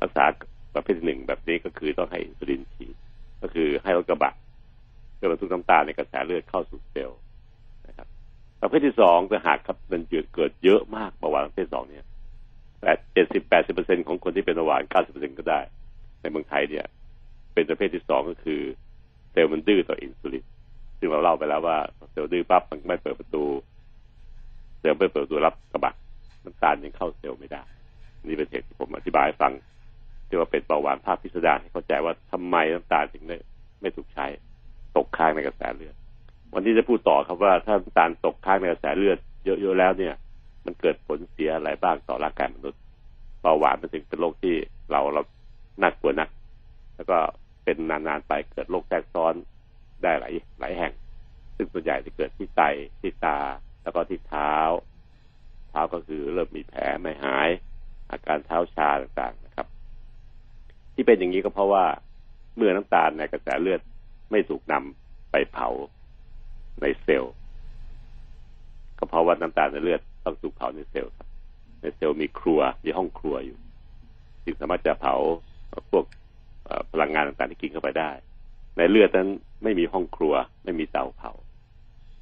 รักษาประเภทหนึ่งแบบนี้ก็คือต้องให้อินซูลินฉีดก็คือให้รถกระบะเพื่อบรรทุกน้ำตาลในกระแสเลือดเข้าสู่เซลล์นะครับ ประเภทที่สองจะหากครับมันเกิดเกิดเยอะมากเบาหวานประเภทสองเนี่ยแปดเจ็ดสิบแปดสิบเปอร์เซ็นของคนที่เป็นเบาหวานเก้าสิบเปอร์เซ็นก็ได้ ในเมืองไทยเนี่ย เป็นประเภทที่สองก็คือ เซลล์มันดื้อต่ออินซูลิน ซึ่งเราเล่าไปแล้วว่าเซลล์ดื้อปั๊บมันไม่เปิดประตู เซลล์ไม่เปิดประตูรับกระบะน้ำตาลยังเข้าเซลล์ไม่ได้ นี่เป็นเหตุที่ผมอธิบายฟังที่ว่าเป็นเบาหวานภาพพิสดารให้เข้าใจว่าทำไมน้ำตาลถึงไม่ไม่ถูกใช้ตกค้างในกระแสเลือดวันนี้จะพูดต่อครับว่าถ้าน้ำตาลตกค้างในกระแสเลือดเยอะๆแล้วเนี่ย มันเกิดผลเสียอะไรบ้างต่อร่างกายมนุษย์เบาหวานมันถึงเป็นโรคที่เราเราน่ากลัวนัก แล้วก็เป็นนานๆไปเกิดโรคแทรกซ้อน ได้หลายหลายแห่ง ซึ่งส่วนใหญ่จะเกิดที่ไตที่ตา แล้วก็ที่เท้า เท้าก็คือเริ่มมีแผลไม่หาย อาการเท้าชาต่างๆนะครับ ที่เป็นอย่างนี้ก็เพราะว่าเมื่อน้ำตาลในกระแสเลือดไม่ถูกนำไปเผาในเซลล์ก็เพราะว่าน้ำตาลในเลือดต้องถูกเผาในเซลล์ครับ ในเซลล์มีครัวมีห้องครัวอยู่ จึงสามารถจะเผาพวกพลังงานต่างๆที่กินเข้าไปได้ ในเลือดนั้นไม่มีห้องครัว ไม่มีเตาเผา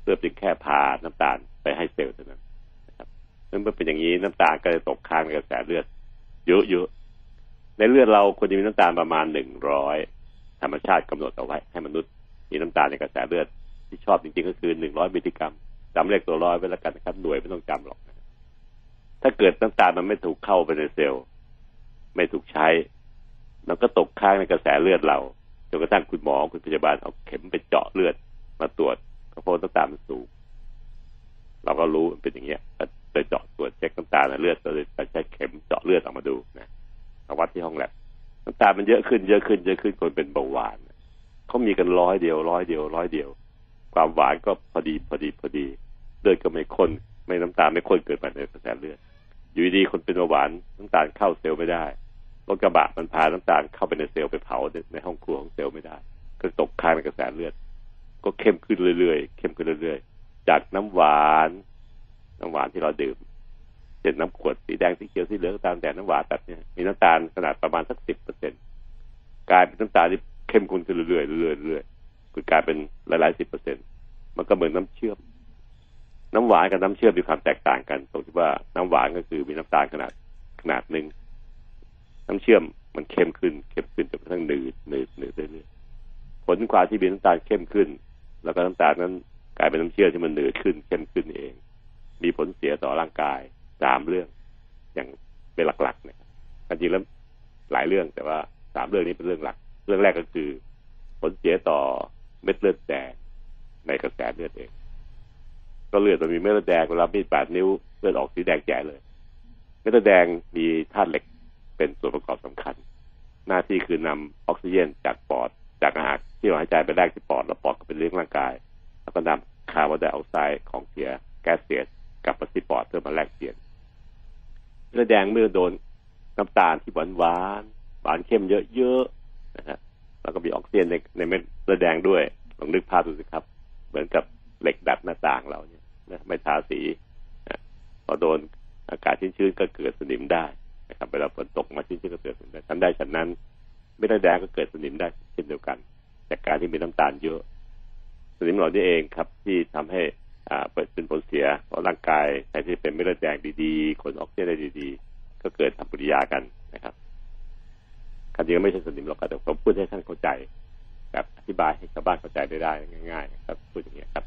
เลือดเพียงแค่พาน้ำตาลไปให้เซลล์เท่านั้นนะครับเมื่อเป็นอย่างนี้น้ำตาลก็จะตกค้างในกระแสเลือด เยอะๆในเลือดเราควรจะมีน้ำตาลประมาณหนึ่งร้อยธรรมชาติกำหนดเอาไว้ ให้มนุษย์มีน้ำตาลในกระแสเลือดที่ชอบจริงๆก็คือหนึ่งร้อยมิลลิกรัมจำเลขตัวร้อยไว้แล้วกันนะครับ หน่วยไม่ต้องจำหรอกถ้าเกิดน้ำตาลมันไม่ถูกเข้าไปในเซลล์ ไม่ถูกใช้ มันก็ตกค้างในกระแสเลือดเรา นกระทั่งคุณหมอคุณพยาบาลเอาเข็มไปเจาะเลือดมาตรวจก็พบน้ำตาลมันสูงเราก็รู้มันเป็นอย่างเงี้ยไปเจาะตรวจเช็คน้ำตาลในเลือดเราเลยใช้เข็มเจาะเลือดออกมาดูนะเอาวัดที่ห้องแลบน้ำตาลมันเยอะขึ้นเยอะขึ้นเยอะขึ้นคนเป็นเบาหวานเขามีกันร้อยเดียวร้อยเดียวร้อยเดียว ความหวานก็พอดีพอดีพอดีเลือดก็ไม่ข้นไม่น้ำตาลไม่ข้นเกินไปในกระแสเลือดอยู่ดีคนเป็นเบาหวานน้ำตาลเข้าเซลล์ไม่ได้ รถกระบะมันพาน้ำตาลเข้าไปในเซลล์ไปเผาในห้องครัวของเซลล์ไม่ได้ ก็ตกค้างในกระแสเลือด ก็เข้มขึ้นเรื่อยๆเข้มขึ้นเรื่อยๆ จากน้ำหวาน น้ำหวานที่เราดื่มเช่นน้ำขวดสีแดงสีเขียวสีเหลืองตามแต่น้ำหวานแบบนี้มีน้ำตาลขนาดประมาณสักสิบเปอร์เซ็นกลายเป็นน้ำตาลที่เข้มข้นขึ้นเรื่อยๆเรื่อยๆเรื่อยๆคือกลายเป็นหลายๆสิบเปอร์เซ็นมันก็เหมือนน้ำเชื่อมน้ำหวานกับน้ำเชื่อมมีความแตกต่างกันตรงที่ว่าน้ำหวานก็คือมีน้ำตาลขนาดขนาดหนึ่ง น้ำเชื่อมมันเข้มขึ้นเข้มขึ้นจนกระทั่งหนืดหนืดหนืดเรื่อยๆผลความที่มีน้ำตาลเข้มขึ้น แล้วก็น้ำตาลนั้นกลายเป็นน้ำเชื่อมที่มันหนืดขึ้นเข้มขึ้นเอง มีผลเสียต่อร่างกายสามเรื่องอย่างเป็นหลักๆเนี่ยจริงแล้วหลายเรื่องแต่ว่าสามเรื่องนี้เป็นเรื่องหลัก เรื่องแรกก็คือ ผลเสียต่อเม็ดเลือดแดงในกระแสเลือดเอง ก็เลือดมันมีเม็ดเลือดแดงเวลามีดแปดนิ้วเลือดออกสีแดงแจ๋เลย เม็ดเลือดแดงมีธาตุเหล็ก เป็นส่วนประกอบสำคัญ หน้าที่คือนำออกซิเจนจากปอดจากอาหารที่เราหายใจไปแรกที่ปอดแล้วปอดก็เป็นเลี้ยงร่างกาย แล้วก็นำคาร์บอนไดออกไซด์ของเสียแก๊สเสียกลับมาที่ปอดเพื่อมาแลกเปลี่ยนเลือดแดงเมื่อโดนน้ำตาลที่หวานหวานหวานเข้มเยอะๆนะฮะแล้วก็มีออกซิเจนในในเม็ดเลือดแดงด้วยลองนึกภาพดูสิครับ เหมือนกับเหล็กดัดหน้าต่างเราเนี่ยนะไม่ทาสีพอโดนอากาศชื้นๆก็เกิดสนิมได้ นะครับเวลาฝนตกมาชื้นๆก็เกิดสนิมได้ฉันได้ฉันนั้นไม่ได้แดงก็เกิดสนิมได้เช่นเดียวกัน จากการที่มีน้ำตาลเยอะ สนิมเหล่านี้เองครับที่ทำให้อ่าเปิดเป็นผลเสียเพราะร่างกายใครที่เป็นเม็ดเลือดแดงดีๆขนออกซิเจนได้ดีๆ ก็เกิดทำปฏิยากันนะครับคำจริงไม่ใช่สนิมหรอกแต่ผมพูดให้ท่านเข้าใจแบบอธิบายให้ชาวบ้านเข้าใจได้ได้ง่าย ๆ นะครับพูดอย่างนี้ครับ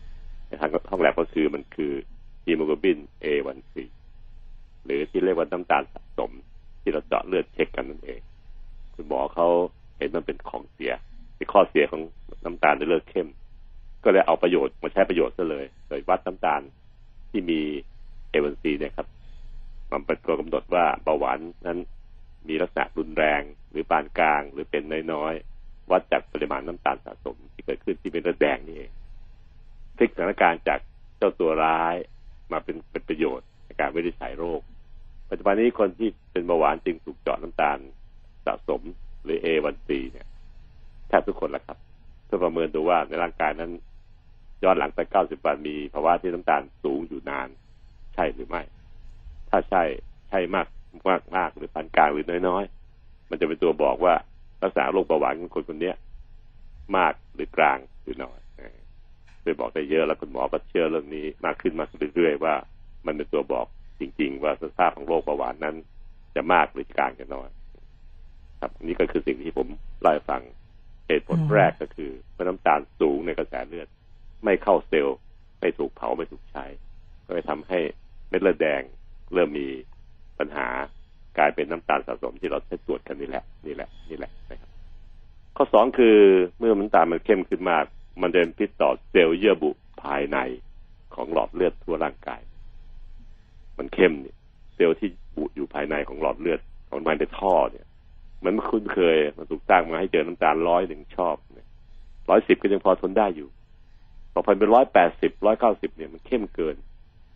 ในทางห้องแลบก็คือมันคือฮีโมโกลบิน A1C หรือที่เรียกว่าน้ำตาลสะสม ที่เราเจาะเลือดเช็คกันนั่นเอง คุณหมอเขาเห็นมันเป็นของเสียเป็นข้อเสียของน้ำตาลในเลือดเข้ม ก็เลยเอาประโยชน์มาใช้ประโยชน์ซะเลยโดยวัดน้ำตาลที่มีเอวันซีเนี่ยครับ มันเป็นตัวกำหนดว่าเบาหวานนั้นมีลักษณะรุนแรง หรือปานกลาง หรือเป็นน้อยๆวัดจากปริมาณน้ำตาลสะสมที่เกิดขึ้นที่เป็นเลือดแดงนี่เองพลิกสถานการณ์จากเจ้าตัวร้ายมาเป็นเป็นประโยชน์ในการวินิจฉัยโรค ปัจจุบันนี้คนที่เป็นเบาหวานจึงถูกเจาะน้ำตาลสะสมหรือ A1C เนี่ยแทบทุกคนแหละครับเพื่อประเมินดูว่าในร่างกายนั้นย้อนหลังไป90วันมีภาวะที่น้ำตาลสูงอยู่นาน ใช่หรือไม่ ถ้าใช่ใช่มากมากมากหรือปานกลางหรือน้อยๆ มันจะเป็นตัวบอกว่ารักษาโรคเบาหวานของคนคนนี้มากหรือกลางหรือน้อยไปบอกได้เยอะแล้วคุณหมอก็เชื่อเรื่องนี้มากขึ้นมากเรื่อยๆว่า มันเป็นตัวบอก จริง ๆ ว่าสภาพของโรคเบาหวานนั้น จะมากหรือกลางจะน้อยครับนี่ก็คือสิ่งที่ผมเล่าให้ฟังเหตุผลแรกก็คือเมื่อน้ำตาลสูงในกระแสเลือด ไม่เข้าเซลล์ ไม่ถูกเผาไม่ถูกใช้ ก็ไปทำให้เม็ดเลือดแดงเริ่มมีปัญหากลายเป็นน้ำตาลสะสมที่เราใช้ตรวจกันนี่แหละ นี่แหละ นี่แหละนะครับ ข้อสองคือเมื่อน้ำตาลมันเข้มขึ้นมาก มันจะเป็นพิษต่อเซลล์เยื่อบุภายในของหลอดเลือดทั่วร่างกาย มันเข้มเนี่ยเซลล์ที่บุอยู่ภายในของหลอดเลือดของมันในท่อเนี่ย มันไม่คุ้นเคยมันถูกสร้างมาให้เจอน้ำตาลร้อยหนึ่งชอบร้อยสิบก็ยังพอทนได้อยู่พอพันเป็นร้อยแปดสิบร้อยเก้าสิบเนี่ยมันเข้มเกิน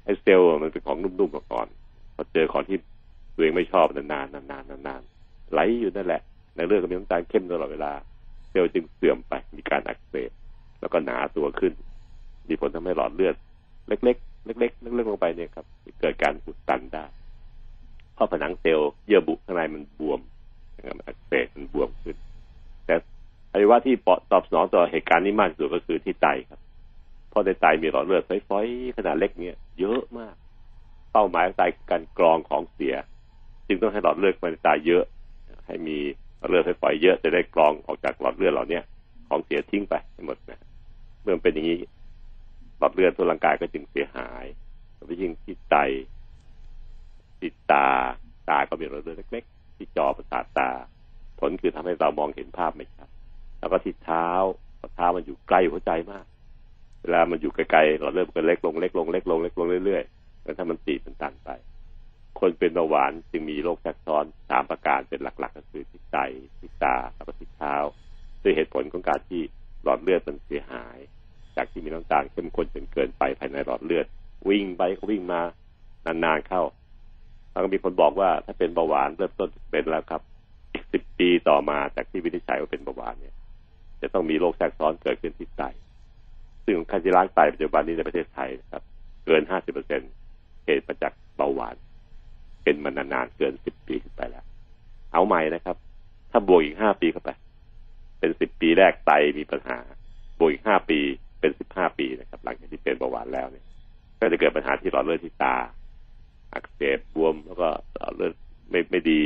ไอ้เซลล์มันเป็นของนุ่มๆมาก่อนพอเจอของที่ตัวเองไม่ชอบนานๆนานๆนานๆไหลอยู่นั่นแหละ ในเรื่องของน้ำตาลเข้มตลอดเวลา เซลล์จึงเสื่อมไปมีการอักเสบแล้วก็หนาตัวขึ้น มีผลทำให้หลอดเลือด เล็ก เล็กๆเล็กๆลงไปเนี่ยครับเกิดการอุดตันได้เพราะผนังเซลล์เยื่อบุข้างในมันบวมมันอักเสบมันบวมขึ้น แต่อวัยวะที่ตอบสนองต่อเหตุการณ์นี้มากที่สุดก็คือที่ไตครับ เพราะในไตมีหลอดเลือดฝอยๆขนาดเล็กเนี่ยเยอะมาก เป้าหมายของไตการกรองของเสีย จึงต้องให้หลอดเลือดในไตเยอะ ให้มีหลอดเลือดฝอยๆเยอะจะได้กรองออกจากหลอดเลือดเหล่านี้ของเสียทิ้งไปให้หมดนะเมื่อเป็นอย่างนี้ ลอดเลือดทั่วร่างกายก็จึงเสียหายไปยิ่งที่ไตที่ตาตาก็มีหลอดเลือดเล็ก ๆ ที่จอประสาทตา ผลคือทำให้เรามองเห็นภาพไม่ชัดแล้วก็ที่เท้าเท้ามันอยู่ใกล้หัวใจมากเวลามันอยู่ไกลๆหลอดเลือดก็เล็กลงเล็กลงเล็กลงเล็กลงเรื่อยๆแล้วถ้ามันตีมันตันไป คนเป็นเบาหวานจึงมีโรคแทรกซ้อนสามประการเป็นหลัก ๆ ก็คือที่ไตที่ตาแล้วก็ที่เท้าด้วยเหตุผลของการที่หลอดเลือดมันเสียหาย จากที่มีน้ำตาลเข้มข้นจนเกินไปภายในหลอดเลือด วิ่งไปก็วิ่งมานานๆเข้าแล้วก็มีคนบอกว่าถ้าเป็นเบาหวานเริ่มต้นเป็นแล้วครับอีกสิบปีต่อมาจากที่วินิจฉัยว่าเป็นเบาหวานเนี่ย จะต้องมีโรคแทรกซ้อนเกิดขึ้นที่ไตซึ่งการที่ล้างไตปัจจุบันนี้ในประเทศไทยนะครับ เกินห้าสิบเปอร์เซ็นเหตุมาจากเบาหวาน เป็นมานานๆเกินสิบปีขึ้นไปแล้ว เอาใหม่นะครับ ถ้าบวกอีกห้าปีเข้าไป เป็นสิบปีแรกไตมีปัญหา บวกอีกห้าปี เป็นสิบห้าปีนะครับ หลังจากที่เป็นเบาหวานแล้วเนี่ยก็จะเกิดปัญหาที่หลอดเลือดที่ตา อักเสบบวมแล้วก็หลอดเลือดไม่ไม่ดี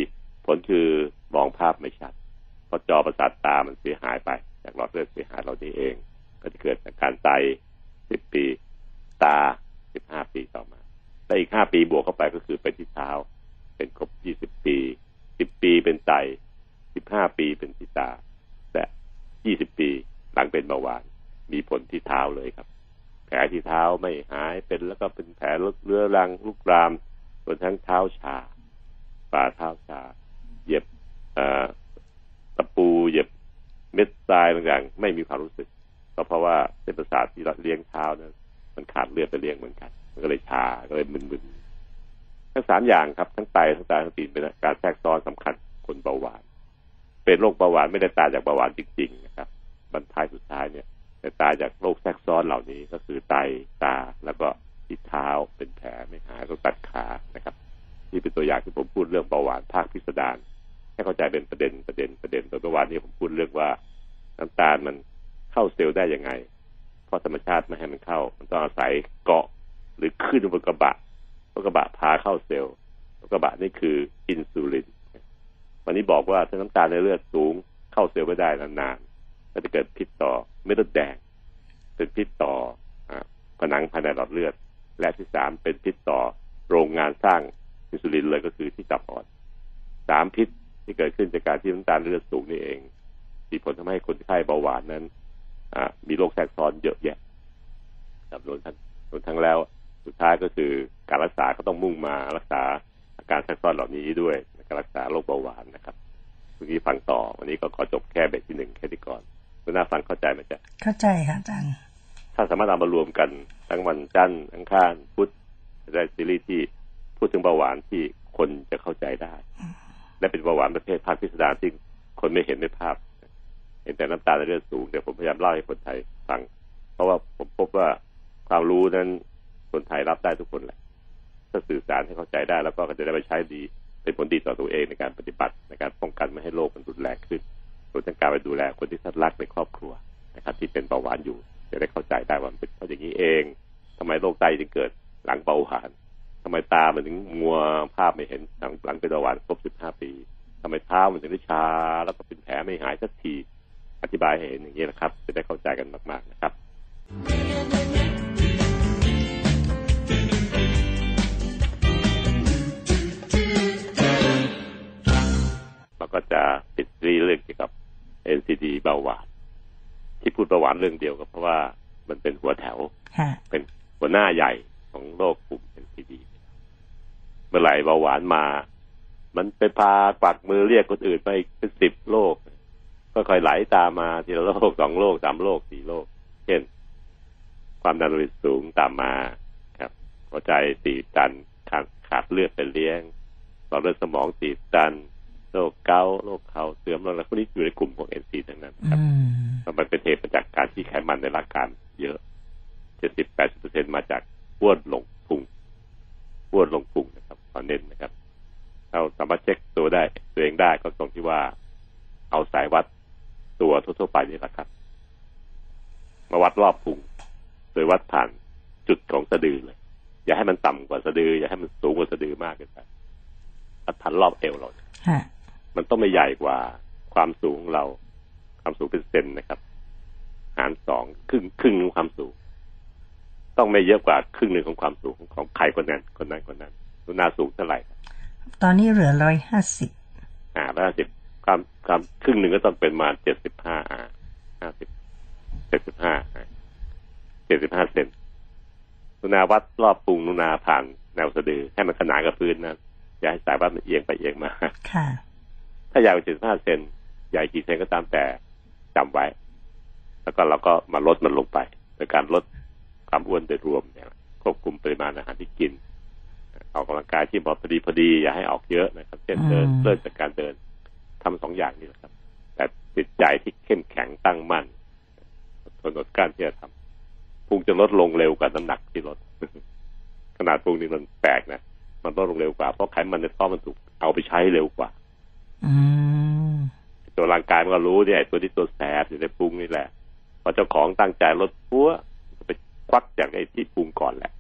ผลคือมองภาพไม่ชัดเพราะจอประสาทตามันเสียหายไป จากหลอดเลือดเสียหายเรานี้เอง ก็จะเกิดอาการไตสิบปี ตาสิบห้าปีต่อมาและอีกห้าปีบวกเข้าไปก็คือเป็นที่เท้า เป็นครบยี่สิบปีสิบปีเป็นไตสิบห้าปีเป็นที่ตาและยี่สิบปีหลังเป็นเบาหวาน มีผลที่เท้าเลยครับ แผลที่เท้าไม่หายเป็นแล้วก็เป็นแผลเรื้อรังลุกรามจนทั้งเท้าชาฝ่าเท้าชาเหย็บตะปูเหย็บเม็ดทรายต่างๆไม่มีความรู้สึกก็เพราะว่าเส้นประสาทที่เลี้ยงเท้านั้นมันขาดเลือดไปเลี้ยงเหมือนกันมันก็เลยชาก็เลยมึนๆทั้งสามอย่างครับ ทั้งไตทั้งตาทั้งตีนเป็นการแทรกซ้อนสำคัญคนเบาหวาน เป็นโรคเบาหวานไม่ได้ตายจากเบาหวานจริง ๆ นะครับบรรทายสุดท้ายเนี่ย แต่ตายจากโรคแทรกซ้อนเหล่านี้ก็คือไตตาแล้วก็ที่เท้าเป็นแผลไม่หายก็ตัดขานะครับนี่เป็นตัวอย่างที่ผมพูดเรื่องเบาหวานภาคพิสดารให้เข้าใจเป็นประเด็นประเด็นประเด็นโดยเมื่อวานนี้ผมพูดเรื่องว่าน้ำตาลมันเข้าเซลล์ได้ยังไง เพราะธรรมชาติไม่ให้มันเข้า มันต้องอาศัยเกาะหรือขึ้นบนกระบะเพราะกระบะพาเข้าเซลล์กระบะนี่คืออินซูลินวันนี้บอกว่าถ้าน้ำตาลในเลือดสูงเข้าเซลล์ไม่ได้นาน ก็จะเกิดพิษต่อเม็ดเลือดแดงเป็นพิษต่อผนังภายในหลอดเลือด และที่สามเป็นพิษต่อโรงงานสร้างอินซูลินเลยก็คือที่ตับอ่อนสามพิษที่เกิดขึ้นจากการที่น้ำตาลเลือดสูงนี่เองมีผลทำให้คนไข้เบาหวานนั้นมีโรคแทรกซ้อนเยอะแยะครับรวมทั้งรวมทั้งแล้ว สุดท้ายก็คือการรักษาก็ต้องมุ่งมารักษาอาการแทรกซ้อนเหล่านี้ด้วยการรักษาโรคเบาหวานนะครับเมื่อกี้ฟังต่อ วันนี้ก็ขอจบแค่เบรกที่หนึ่งแค่นี้ก่อน คุณน่าฟังเข้าใจไหมจ๊ะเข้าใจค่ะอาจารย์ถ้าสามารถเอามารวมกันทั้งวันจันทร์อังคารพุธจะได้ซีรีส์ที่พูดถึงเบาหวานที่คนจะเข้าใจได้ และเป็นเบาหวานประเภทภาพพิสดารที่คนไม่เห็นในภาพ เห็นแต่น้ำตาลในเลือดสูงเดี๋ยวผมพยายามเล่าให้คนไทยฟัง เพราะว่าผมพบว่าความรู้นั้นคนไทยรับได้ทุกคนแหละถ้าสื่อสารให้เข้าใจได้แล้วก็จะได้ไปใช้ดีเป็นผลดีต่อตัวเองในการปฏิบัติในการป้องกันไม่ให้โรคมันรุนแรงขึ้น รวนทั้งการไปดูแลคนที่ท่านรักในครอบครัวนะครับ ที่เป็นเบาหวานอยู่ จะได้เข้าใจได้ว่ามันเป็นเพราะอย่างนี้เองทำไมโรคไตจึงเกิดหลังเบาหวานทำไมตามันถึงมัวภาพไม่เห็นหลังหลังเป็นเบาหวานครบสิบห้าปีทำไมเท้ามันถึงได้ชา แล้วก็เป็นแผลไม่หายสักทีอธิบายให้เห็นอย่างนี้นะครับ จะได้เข้าใจกันมาก ๆนะครับ เราก็จะปิดซีรีส์เรื่องเกี่ยวกับ NCD เบาหวาน ที่พูดเบาหวานเรื่องเดียวก็เพราะว่ามันเป็นหัวแถวค่ะเป็นหัวหน้าใหญ่ของโรคกลุ่ม NCD เมื่อไหร่เบาหวานมา มันไปพาปักมือเรียกคนอื่นไปเป็นสิบโรคก็ค่อยไหลตามมาทีละโรคสองโรคสามโรคสี่โรคเช่น ความดันโลหิตสูงตามมาครับหัวใจตีบตันขาดขาดเลือดไปเลี้ยงหลอดเลือดสมองตีบตัน โรคเกาต์โรคเข่าเสื่อมโรคอะไรพวกนี้อยู่ในกลุ่มของ NC ทั้งนั้นคอืรับมมันเป็นเหตุมาจากการที่ไขมันในร่างกายเยอะ70 80เปอร์เซ็นมาจากอ้วนลงพุงอ้วนลงพุงนะครับขอเน้นนะครับ เราสามารถเช็คตัวได้ตัวเองได้ก็ตรงที่ว่า เอาสายวัดตัวทั่วๆไปนี่แหละครับมาวัดรอบพุงโดยวัดผ่านจุดของสะดือเลย อย่าให้มันต่ำกว่าสะดือ อย่าให้มันสูงกว่าสะดือมากเกินไปวัดผ่านรอบเอวเราค่ะ มันต้องไม่ใหญ่กว่าความสูงของเรา ความสูงเป็นเซนนะครับ หารสองครึ่งครึ่งหนึงความสูง ต้องไม่เยอะกว่าครึ่งหนึ่งของความสูงของใครคนนั้นคนนั้นคนนั้นรุนาสูงเท่าไหร่ ตอนนี้เหลือร้อยห้าสิบอ่าร้อยห้าสิบความความครึ่งหนึ่งก็ต้องเป็นมาเจ็ดสิบห้าอ่าห้าสิบเจ็ดสิบห้าเจ็ดสิบห้าเซนนุนาวัดรอบปรุงนุนาผ่านแนวสะดือให้มันขนานกับพื้นนะอย่าให้สายวัดมันเอียงไปเอียงมา ค่ะ ถ้าใหญ่กว่า75เซนใหญ่กี่เซนก็ตามแต่จำไว้ แล้วก็เราก็มาลดมันลงไปโดยการลดความอ้วนโดยรวมเนี่ยควบคุมปริมาณอาหารที่กินออกกำลังกายที่พอพอดีพอดีอย่าให้ออกเยอะนะครับ เช่นเดินอืมเริ่มจากการเดินทำสองอย่างนี้แหละครับ แต่จิตใจที่เข้มแข็งตั้งมั่นทนอดกลั้นที่จะทำพุงจะลดลงเร็วกว่าน้ำหนักที่ลด ขนาดพุงนี่มันแปลกนะมันลดลงเร็วกว่าเพราะไขมันในท้องมันถูกเอาไปใช้เร็วกว่าอืม ตัวร่างกายมันก็รู้เนี่ยไอ้ตัวที่ตัวแสบอยู่ในพุงนี่แหละพอเจ้าของตั้งใจลดพัวก็ไปควักจากไอ้ที่พุงก่อนแหละ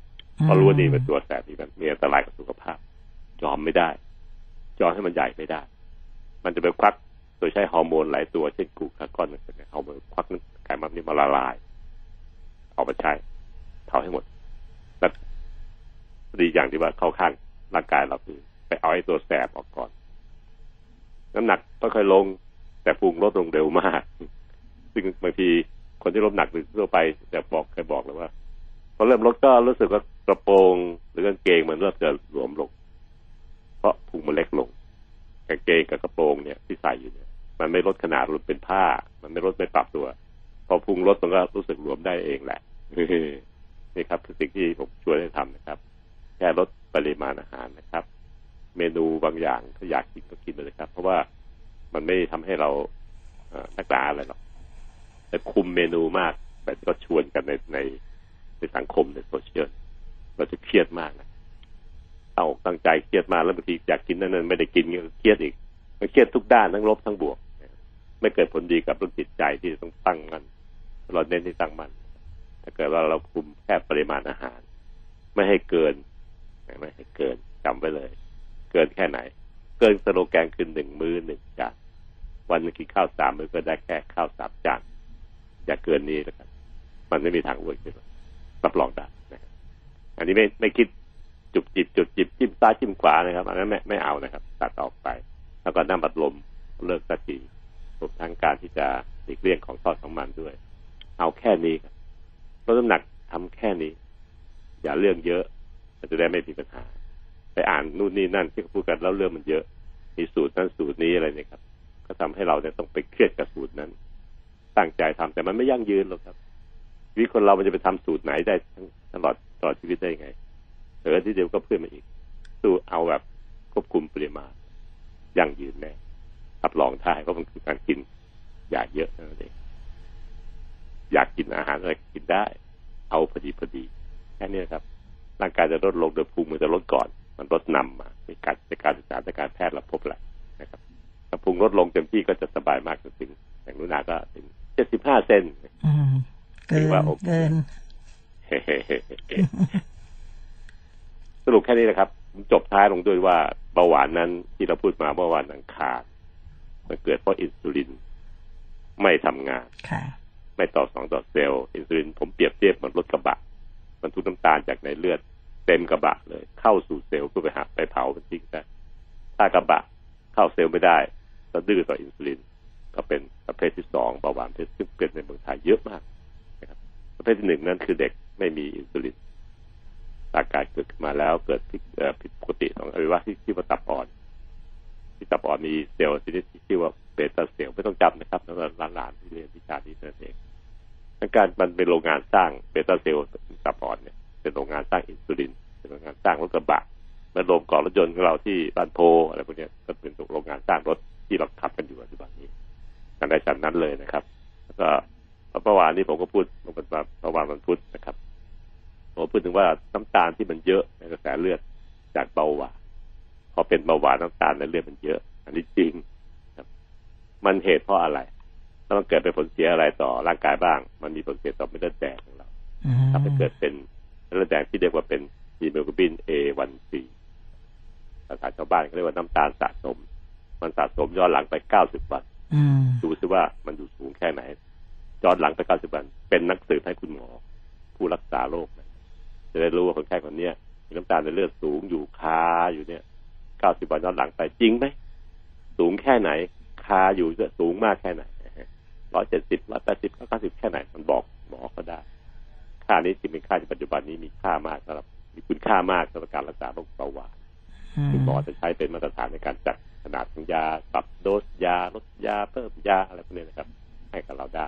เพราะรู้ว่านี่เป็นตัวแสบที่มันมีอันตรายกับสุขภาพ ยอมไม่ได้ยอมให้มันใหญ่ไม่ได้ มันจะไปควักโดยใช้ฮอร์โมนหลายตัวเช่นกลูคาก้อนเนี่ยเอามาควักไขมันนี่มาละลาย เอามาใช้เผาให้หมดแล้วดีอย่างที่ว่าเข้าข้างร่างกายเราคือไปเอาไอ้ตัวแสบออกก่อน น้ำหนักค่อยลง แต่พุงลดลงเร็วมาก ซึ่งบางทีคนที่ลดหนักหรือทั่วไปจะบอกเคยบอกเลยว่าพอเริ่มลดก็รู้สึกว่ากระโปรงหรือกางเกงมันเริ่มจะหลวมลง เพราะพุงมันเล็กลงกางเกงกับกระโปรงเนี่ยที่ใส่อยู่เนี่ยมันไม่ลดขนาดมันเป็นผ้า มันไม่ลดไม่ปรับตัว พอพุงลดมันก็รู้สึกหลวมได้เองแหละนี่ครับคือสิ่งที่ผมช่วยให้ทำนะครับ แค่ลดปริมาณอาหารนะครับ เมนูบางอย่างถ้าอยากกินก็กินไปเลยครับ เพราะว่า มันไม่ทำให้เราเอ่อนักดาอะไรหรอกแต่คุมเมนูมากแบบก็ชวนกันในในในสังคมในโซเชียลเราจะเครียดมากนะเอกตั้งใจเครียดมากแล้วบางทีอยากกินนั่นนไม่ได้กินก็เครียดอีก มันเครียดทุกด้านทั้งลบทั้งบวก ไม่เกิดผลดีกับเรื่องจิตใจที่ต้องตั้งมันเราเน้นที่ตั้งมันถ้าเกิดว่าเราคุมแค่ปริมาณอาหาร ไม่ให้เกิน ไม่ให้เกินจำไว้เลย เกินแค่ไหน เกินสโลแกนคือหนึ่งมื้อหนึ่งจานวันนึงกินข้าวสามมื้อก็ได้แค่ข้าวสามจานอย่าเกินนี้แล้วกันมันไม่มีทางอ้วนขึ้นรับรองได้นะครับอันนี้ไม่ไม่คิดจุบจิบจุบจิบจิ้มซ้ายจิ้มขวานะครับ อันนั้นไม่ไม่เอานะครับ ตัดออกไป แล้วก็น้ำบัดลมเลิกสักทีรวมทั้งการที่จะหลีกเลี่ยงของทอดของมันด้วย เอาแค่นี้ครับลดน้ำหนักทำแค่นี้ อย่าเรื่องเยอะมันจะได้ไม่มีปัญหา ไปอ่านนู่นนี่นั่นที่เขาพูดกันแล้วเรื่องมันเยอะ มีสูตรนั้นสูตรนี้อะไรเนี่ยครับ ก็ทำให้เราเนี่ยต้องไปเครียดกับสูตรนั้น ตั้งใจทำแต่มันไม่ยั่งยืนหรอกครับชีวิตคนเรามันจะไปทำสูตรไหนได้ตลอดตลอดชีวิตได้ยังไงเออที่เดียวก็เพื่อนมาอีก สู้เอาแบบควบคุมปริมาณยั่งยืนแน่รับรองได้เพราะมันคือการกินอย่าเยอะนั่นเองอยากกินอาหารอะไรกินได้ เอาพอดีพอดีแค่นี้ครับร่างกายจะลดลงโดยภูมิมันจะลดก่อน มันลดนำมาในการในการศึกษาในการแพทย์เราพบแหละนะครับถ้าภูมิลดลงเต็มที่ก็จะสบายมากถึงอย่างนุนาก็ถึงเจ็ดสิบห้าเซนอืมเกินเกินสรุปแค่นี้นะครับผมจบท้ายลงด้วยว่าเบาหวานนั้นที่เราพูดมาเมื่อวานอังคารมันเกิดเพราะอินซูลินไม่ทำงานค่ะไม่ต่อสองต่อเซลล์อินซูลินผมเปรียบเทียบเหมือนรถกระบะ มันทุกน้ำตาลจากในเลือด เต็มกระบะเลย เข้าสู่เซลล์เพื่อไปหาไปเผามันทิ้งได้ถ้ากระบะเข้าเซลล์ไม่ได้ก็ดื้อต่ออินซูลิน ก็เป็นประเภทที่สองเบาหวานเพศซึ่งเป็นในเมืองไทยเยอะมากนะครับประเภทที่หนึ่งนั้นคือเด็กไม่มีอินซูลินอาการเกิดขึ้นมาแล้วเกิดผิดปกติของอวัยวะที่ที่ว่าตับอ่อน ที่ตับอ่อนมีเซลล์ชนิดที่ชื่อว่า beta cell ไม่ต้องจำนะครับแล้วหลานๆที่เรียนวิชานี้นั่นเองการมันเป็นโรงงานสร้างเบต้าเซลล์ตับอ่อนเนี่ย เป็นโรงงานสร้างอินซูลินเป็นโรงงานสร้างรถกระบะมันโรงก่อรถยนต์ของเราที่บ้านโพอะไรพวกนี้ก็เป็นโรงงานสร้างรถที่เราขับกันอยู่ปัจจุบันนี้กันได้ชั้นนั้นเลยนะครับ แล้วก็เมื่อวานนี้ผมก็พูดเมื่อวันเมื่อวานวันพุธนะครับผมพูดถึงว่าน้ำตาลที่มันเยอะในกระแสเลือดจากเบาหวานพอเป็นเบาหวานน้ำตาลในเลือดมันเยอะ อันนี้จริงครับ มันเหตุเพราะอะไร แล้วมันเกิดเป็นผลเสียอะไรต่อร่างกายบ้าง มันมีผลเสียต่อเม็ดเลือดแดงของเราทำให้เกิดเป็น เม็ดเลือดแดงที่เรียกว่าเป็นฮีโมโกลบิน A1C ภาษาชาวบ้านเขาเรียกว่าน้ำตาลสะสม มันสะสมย้อนหลังไปเก้าสิบวันดูซิว่ามันอยู่สูงแค่ไหนย้อนหลังไปเก้าสิบวัน เป็นนักสืบให้คุณหมอ ผู้รักษาโรคจะได้รู้ว่าคนไข้คนนี้มีน้ำตาลในเลือดสูงอยู่คาอยู่เนี่ยเก้าสิบวันย้อนหลังไปจริงไหมสูงแค่ไหน คาอยู่จะสูงมากแค่ไหนร้อยเจ็ดสิบร้อยแปดสิบเก้าสิบแค่ไหน มันบอกหมอก็ได้ ค่านี้จึงเป็นค่าที่ปัจจุบันนี้มีค่ามากสำหรับมีคุณค่ามากสำหรับการรักษาโรคเบาหวานคุณหมอจะใช้เป็นมาตรฐานในการจัดขนาดของยาปรับโดสยาลดยาเพิ่มยาอะไรพวกนี้นะครับ ให้กับเราได้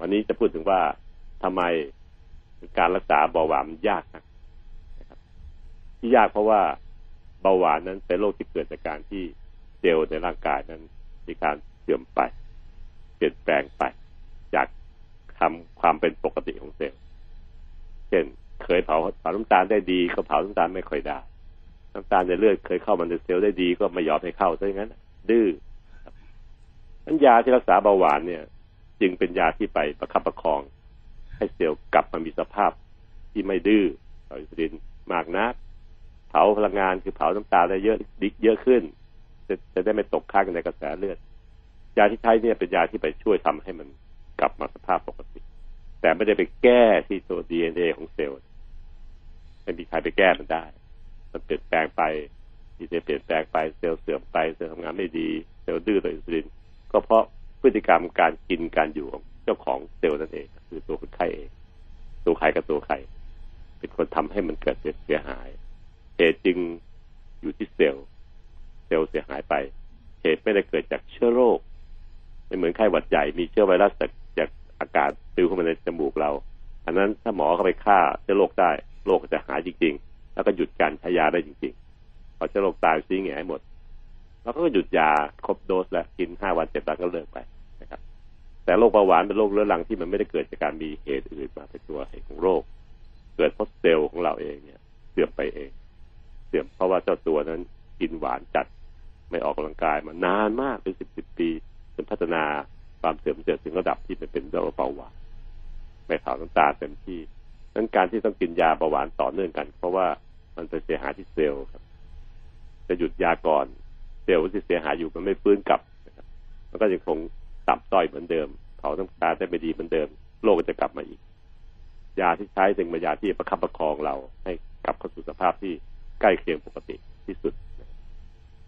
วันนี้จะพูดถึงว่าทำไมการรักษาเบาหวานยากนะครับ ที่ยากเพราะว่าเบาหวานนั้นเป็นโรคที่เกิดจากการที่เซลล์ในร่างกายนั้น มีการเสื่อมไป เปลี่ยนแปลงไป จากทำความเป็นปกติของเซลล์ เช่นเคยเผาเผาน้ำตาลได้ดีก็เผาน้ำตาลไม่ค่อยได้น้ำตาลในเลือดเคยเข้ามาในเซลล์ได้ดีก็ไม่ยอมให้เข้าซะอย่างนั้น ดื้อนันยาที่รักษาเบาหวานเนี่ย จึงเป็นยาที่ไปประคับประคอง ให้เซลล์กลับมามีสภาพที่ไม่ดื้อต่ออินซูลินมากนักเผาพลังงานคือเผาน้ำตาลได้เยอะดิเยอะขึ้น จะจะได้ไม่ตกค้างในกระแสเลือด ยาที่ใช้เนี่ยเป็นยาที่ไปช่วยทำให้มันกลับมาสภาพปกติ แต่ไม่ได้ไปแก้ที่ตัวดีเอ็นเอของเซลล์ไม่มีใครไปแก้มันได้ มันเปลี่ยนแปลงไปที่เซลล์เปลี่ยนแปลงไปเซลล์เสื่อมไปเซลล์ทำงานไม่ดีเซลล์ดื้อต่ออินซูลิน ก็เพราะพฤติกรรมการกินการอยู่ของเจ้าของเซลล์นั่นเอง คือตัวคนไข้เอง ตัวไข้กับตัวไข้เป็นคนทำให้มันเกิดเสียหาย เหตุจึงอยู่ที่เซลล์เซลล์เสียหายไป เหตุไม่ได้เกิดจากเชื้อโรคไม่เหมือนไข้หวัดใหญ่มีเชื้อไวรัสจากจาก อากาศติวเข้ามาในจมูกเรา อันนั้นถ้าหมอเข้าไปฆ่าเชื้อโรคได้โรคจะหายจริง ๆ แล้วก็หยุดการใช้ยาได้จริงๆพอเชื้อโรคตายซีแง่หมด แล้วก็หยุดยาครบโดสแล้วกินห้าวันเจ็ดวันก็เลิกไปนะครับ แต่โรคเบาหวานเป็นโรคเรื้อรังที่มันไม่ได้เกิดจากการมีเหตุอื่นมาเป็นตัวเหตุของโรค เกิดเพราะเซลล์ของเราเองเนี่ยเสื่อมไปเอง เสื่อมเพราะว่าเจ้าตัวนั้นกินหวานจัดไม่ออกกำลังกายมานานมากเป็นสิบสิบปีจนพัฒนา ความเสื่อมเสื่อมถึงระดับที่เป็นโรคเบาหวานไม่เผาน้ำตาเต็มที่นั้นการที่ต้องกินยาเบาหวานต่อเนื่องกัน เพราะว่ามันไปเสียหายที่เซลล์ครับ จะหยุดยาก่อนเซลล์ที่เสียหายอยู่มันไม่ฟื้นกลับนะครับมันก็ยังคงต่ำต้อยเหมือนเดิม เผาน้ำตาได้ไม่ดีเหมือนเดิมโรคก็จะกลับมาอีก ยาที่ใช้จึงเป็นยาที่ประคับประคองเรา ให้กลับเข้าสู่สภาพที่ใกล้เคียงปกติที่สุด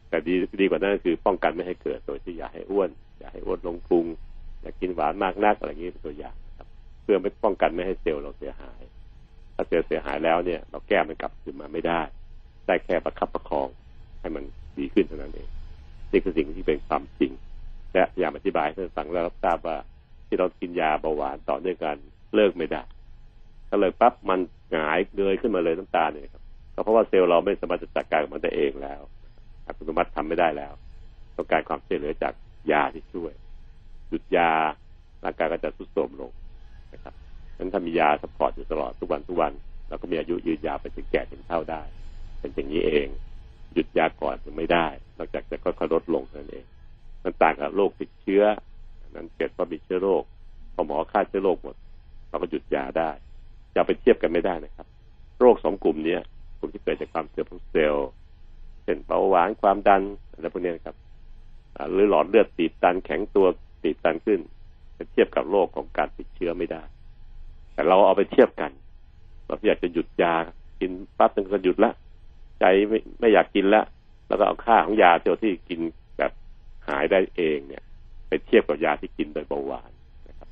แต่ดีดีกว่านั้นคือป้องกันไม่ให้เกิดโดยที่อย่าให้อ้วน อย่าให้อ้วนลงพุง อย่ากินหวานมากนักอะไรอย่างนี้เป็นตัวอย่างครับ เพื่อไม่ป้องกันไม่ให้เซลล์เราเสียหาย ถ้าเซลล์เสียหายแล้วเนี่ย เราแก้มันกลับคืนมาไม่ได้ ได้แค่ประคับประคองให้มันดีขึ้นเท่านั้นเองนี่คือสิ่งที่เป็นความจริง และพยายามอธิบายให้ท่านฟังและรับทราบว่าที่เรากินยาเบาหวานต่อเนื่องกันเลิกไม่ได้ถ้าเลิกปั๊บมันหงายเงยขึ้นมาเลยน้ำตาเนี่ยครับก็เพราะว่าเซลล์เราไม่สามารถจะจัดการกับมันได้เองแล้วอัตโนมัติทำไม่ได้แล้ว ต้องการความช่วยเหลือจากยาที่ช่วย หยุดยาร่างกายก็จะทรุดโทรมลงนะครับฉะนั้นถ้ามียา support อยู่ตลอดทุกวันทุกวันเราก็มีอายุยืนยาวไปถึงแก่ถึงเฒ่าได้ เป็นอย่างนี้เอง หยุดยาก่อนยังไม่ได้ นอกจากจะค่อยๆลดลงนั่นเอง มันต่างกับโรคติดเชื้อ นั้นเกิดว่ามีเชื้อโรคพอหมอฆ่าเชื้อโรคหมด เราก็หยุดยาได้ จะไปเทียบกันไม่ได้นะครับ โรคสองกลุ่มเนี้ยกลุ่มที่เกิดจากความเสื่อมของเซลล์เช่นเบาหวานความดันอะไรพวกนี้นะครับหรือหลอดเลือดตีบตันแข็งตัว ตีบตันขึ้นเทียบกับโรคของการติดเชื้อไม่ได้ แต่เราเอาไปเทียบกัน เราอยากจะหยุดยากินปั๊บนึงก็หยุดละ ใจไม่ไม่อยากกินละแล้วก็เอาค่าของยาเจ้าที่กินแบบหายได้เองเนี่ย ไปเทียบกับยาที่กินโดยเบาหวานนะครับ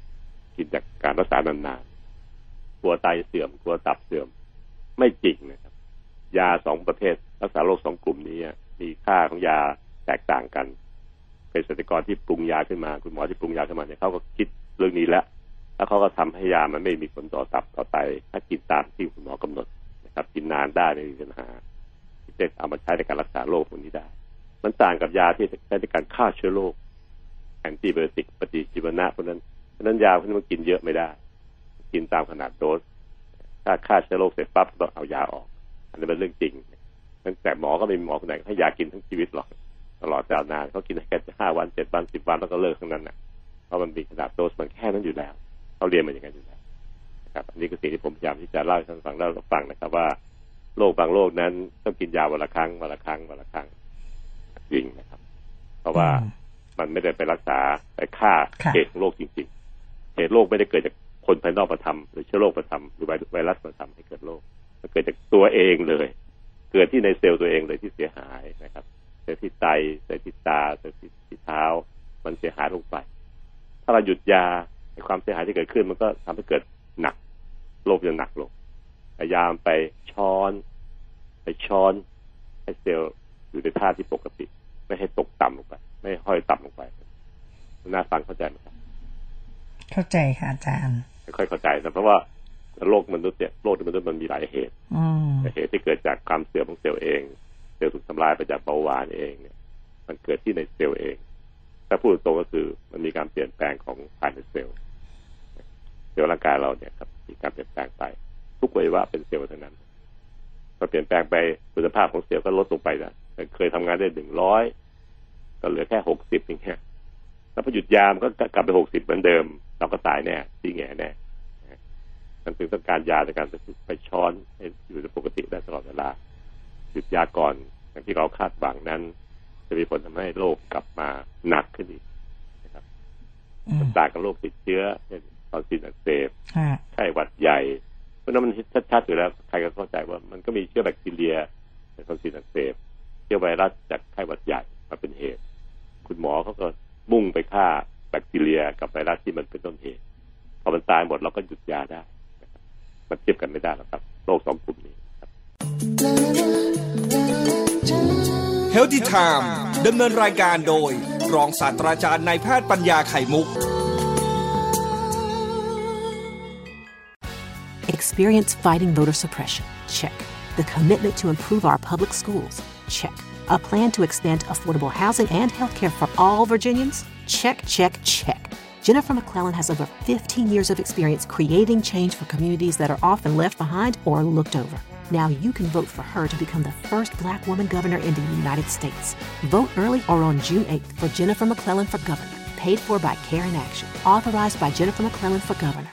กินจากการรักษานานๆกลัวไตเสื่อมกลัวตับเสื่อม ไม่จริงนะครับ ยาสองประเภทรักษาโรคสองกลุ่มนี้มีค่าของยาแตกต่างกัน ภสัชกรที่ปรุงยาขึ้นมา คุณหมอที่ปรุงยาขึ้นมาเนี่ยเขาก็คิดเรื่องนี้แล้ว แล้วเขาก็ทำให้ยามันไม่มีผลต่อตับต่อไตถ้ากินตามที่คุณหมอกำหนดนะครับ กินนานได้ไม่มีปัญหาที่จะเอามาใช้ในการรักษาโรคพวกนี้ได้ มันต่างกับยาที่ใช้ในการฆ่าเชื้อโรคแอนติไบโอติกปฏิชีวนะเพราะนั้นเพราะนั้นยาพวกนี้มันกินเยอะไม่ได้ กินตามขนาดโดสถ้าฆ่าเชื้อโรคเสร็จปั๊บต้องเอายาออก อันนี้เป็นเรื่องจริงแต่หมอก็ไม่มีหมอคนไหนให้ยากินทั้งชีวิตหรอก ตลอดยาวนานเขากินแค่ห้าวันเจ็ดวันสิบวันแล้วก็เลิกทั้งนั้นนะเพราะมันมีขนาดโดสมันแค่นั้นอยู่แล้วเขาเรียนมาอย่างนั้นอยู่แล้วนะครับ อันนี้ก็สิ่งที่ผมพยายามที่จะเล่าให้ท่านฟังเล่าฟังนะครับ ว่าโรคบางโรคนั้นต้องกินยาวันละครั้งวันละครั้งวันละครั้งจริงนะครับ เพราะว่ามันไม่ได้ไปรักษาไปฆ่าเหตุของโรคจริงๆเหตุโรคไม่ได้เกิดจากคนภายนอกมาทำหรือเชื้อโรคมาทำหรือไวรัสมาทำให้เกิดโรคมันเกิดจากตัวเองเลย เกิดที่ในเซลล์ตัวเองเลยที่เสียหายนะครับ เซลล์ที่ไตเซลล์ที่ตาเซลล์ที่เท้า มันเสียหายลงไป ถ้าเราหยุดยาความเสียหายที่เกิดขึ้น มันก็ทำให้เกิดหนักโรคจะหนักลงพยายามไปช้อน ไปช้อนให้เซลล์อยู่ในท่าที่ปกติ ไม่ให้ตกต่ำลงไป ไม่ห้อยต่ำลงไปน่าฟังเข้าใจไหมครับ เข้าใจค่ะอาจารย์ค่อยเข้าใจนะเพราะว่าโรคมนุษย์เนี่ยโรคมนุษย์มันมีหลายเหตุเหตุที่เกิดจากความเสื่อมของเซลล์เอง เซลล์ถูกทำลายไปจากเบาหวานเองเนี่ย มันเกิดที่ในเซลล์เอง ถ้าพูดตรงก็คือมันมีการเปลี่ยนแปลงของภายในเซลล์เซลล์ร่างกายเราเนี่ยครับมีการเปลี่ยนแปลงไป ทุกวัยวะเป็นเซลล์เท่านั้นพอเปลี่ยนแปลงไปคุณภาพของเซลล์ก็ลดลงไปนะเคยทำงานได้หนึ่งร้อยก็เหลือแค่หกสิบอย่างเงี้ยแล้วพอหยุดยามก็กลับไปหกสิบเหมือนเดิม เราก็ตายแน่ที่แง่แน่มันถึงต้องการยาในการไปช้อนให้อยู่ในปกติได้ตลอดเวลา ยุดยาก่อนอย่างที่เราคาดหวังนั้น จะมีผลทำให้โรคกลับมาหนักขึ้นอีกนะครับต่างกับโรคติดเชื้อเช่นทอนซิลอักเสบไข้หวัดใหญ่เพราะนั้นมันชัดๆอยู่แล้วใครก็เข้าใจว่ามันก็มีเชื้อแบคทีเรียในทอนซิลอักเสบเชื้อไวรัสจากไข้หวัดใหญ่มาเป็นเหตุ คุณหมอเขาก็มุ่งไปฆ่าแบคทีเรียกับไวรัสที่มันเป็นต้นเหตุพอมันตายหมดเราก็หยุดยาได้มันเทียบกันไม่ได้หรอกครับ โรคสองกลุ่มนี้ครับ Healthy Time ดำเนินรายการโดย รองศาสตราจารย์นายแพทย์ปัญญาไข่มุก Experience fighting voter suppression. Check. The commitment to improve our public schools. Check. A plan to extend affordable housing and health care for all Virginians? Check, check, check. Jennifer McClellan has over 15 years of experience creating change for communities that are often left behind or looked over. Now you can vote for her to become the first black woman governor in the United States. Vote early or on June 8th for Jennifer McClellan for governor. Paid for by Care in Action. Authorized by Jennifer McClellan for governor.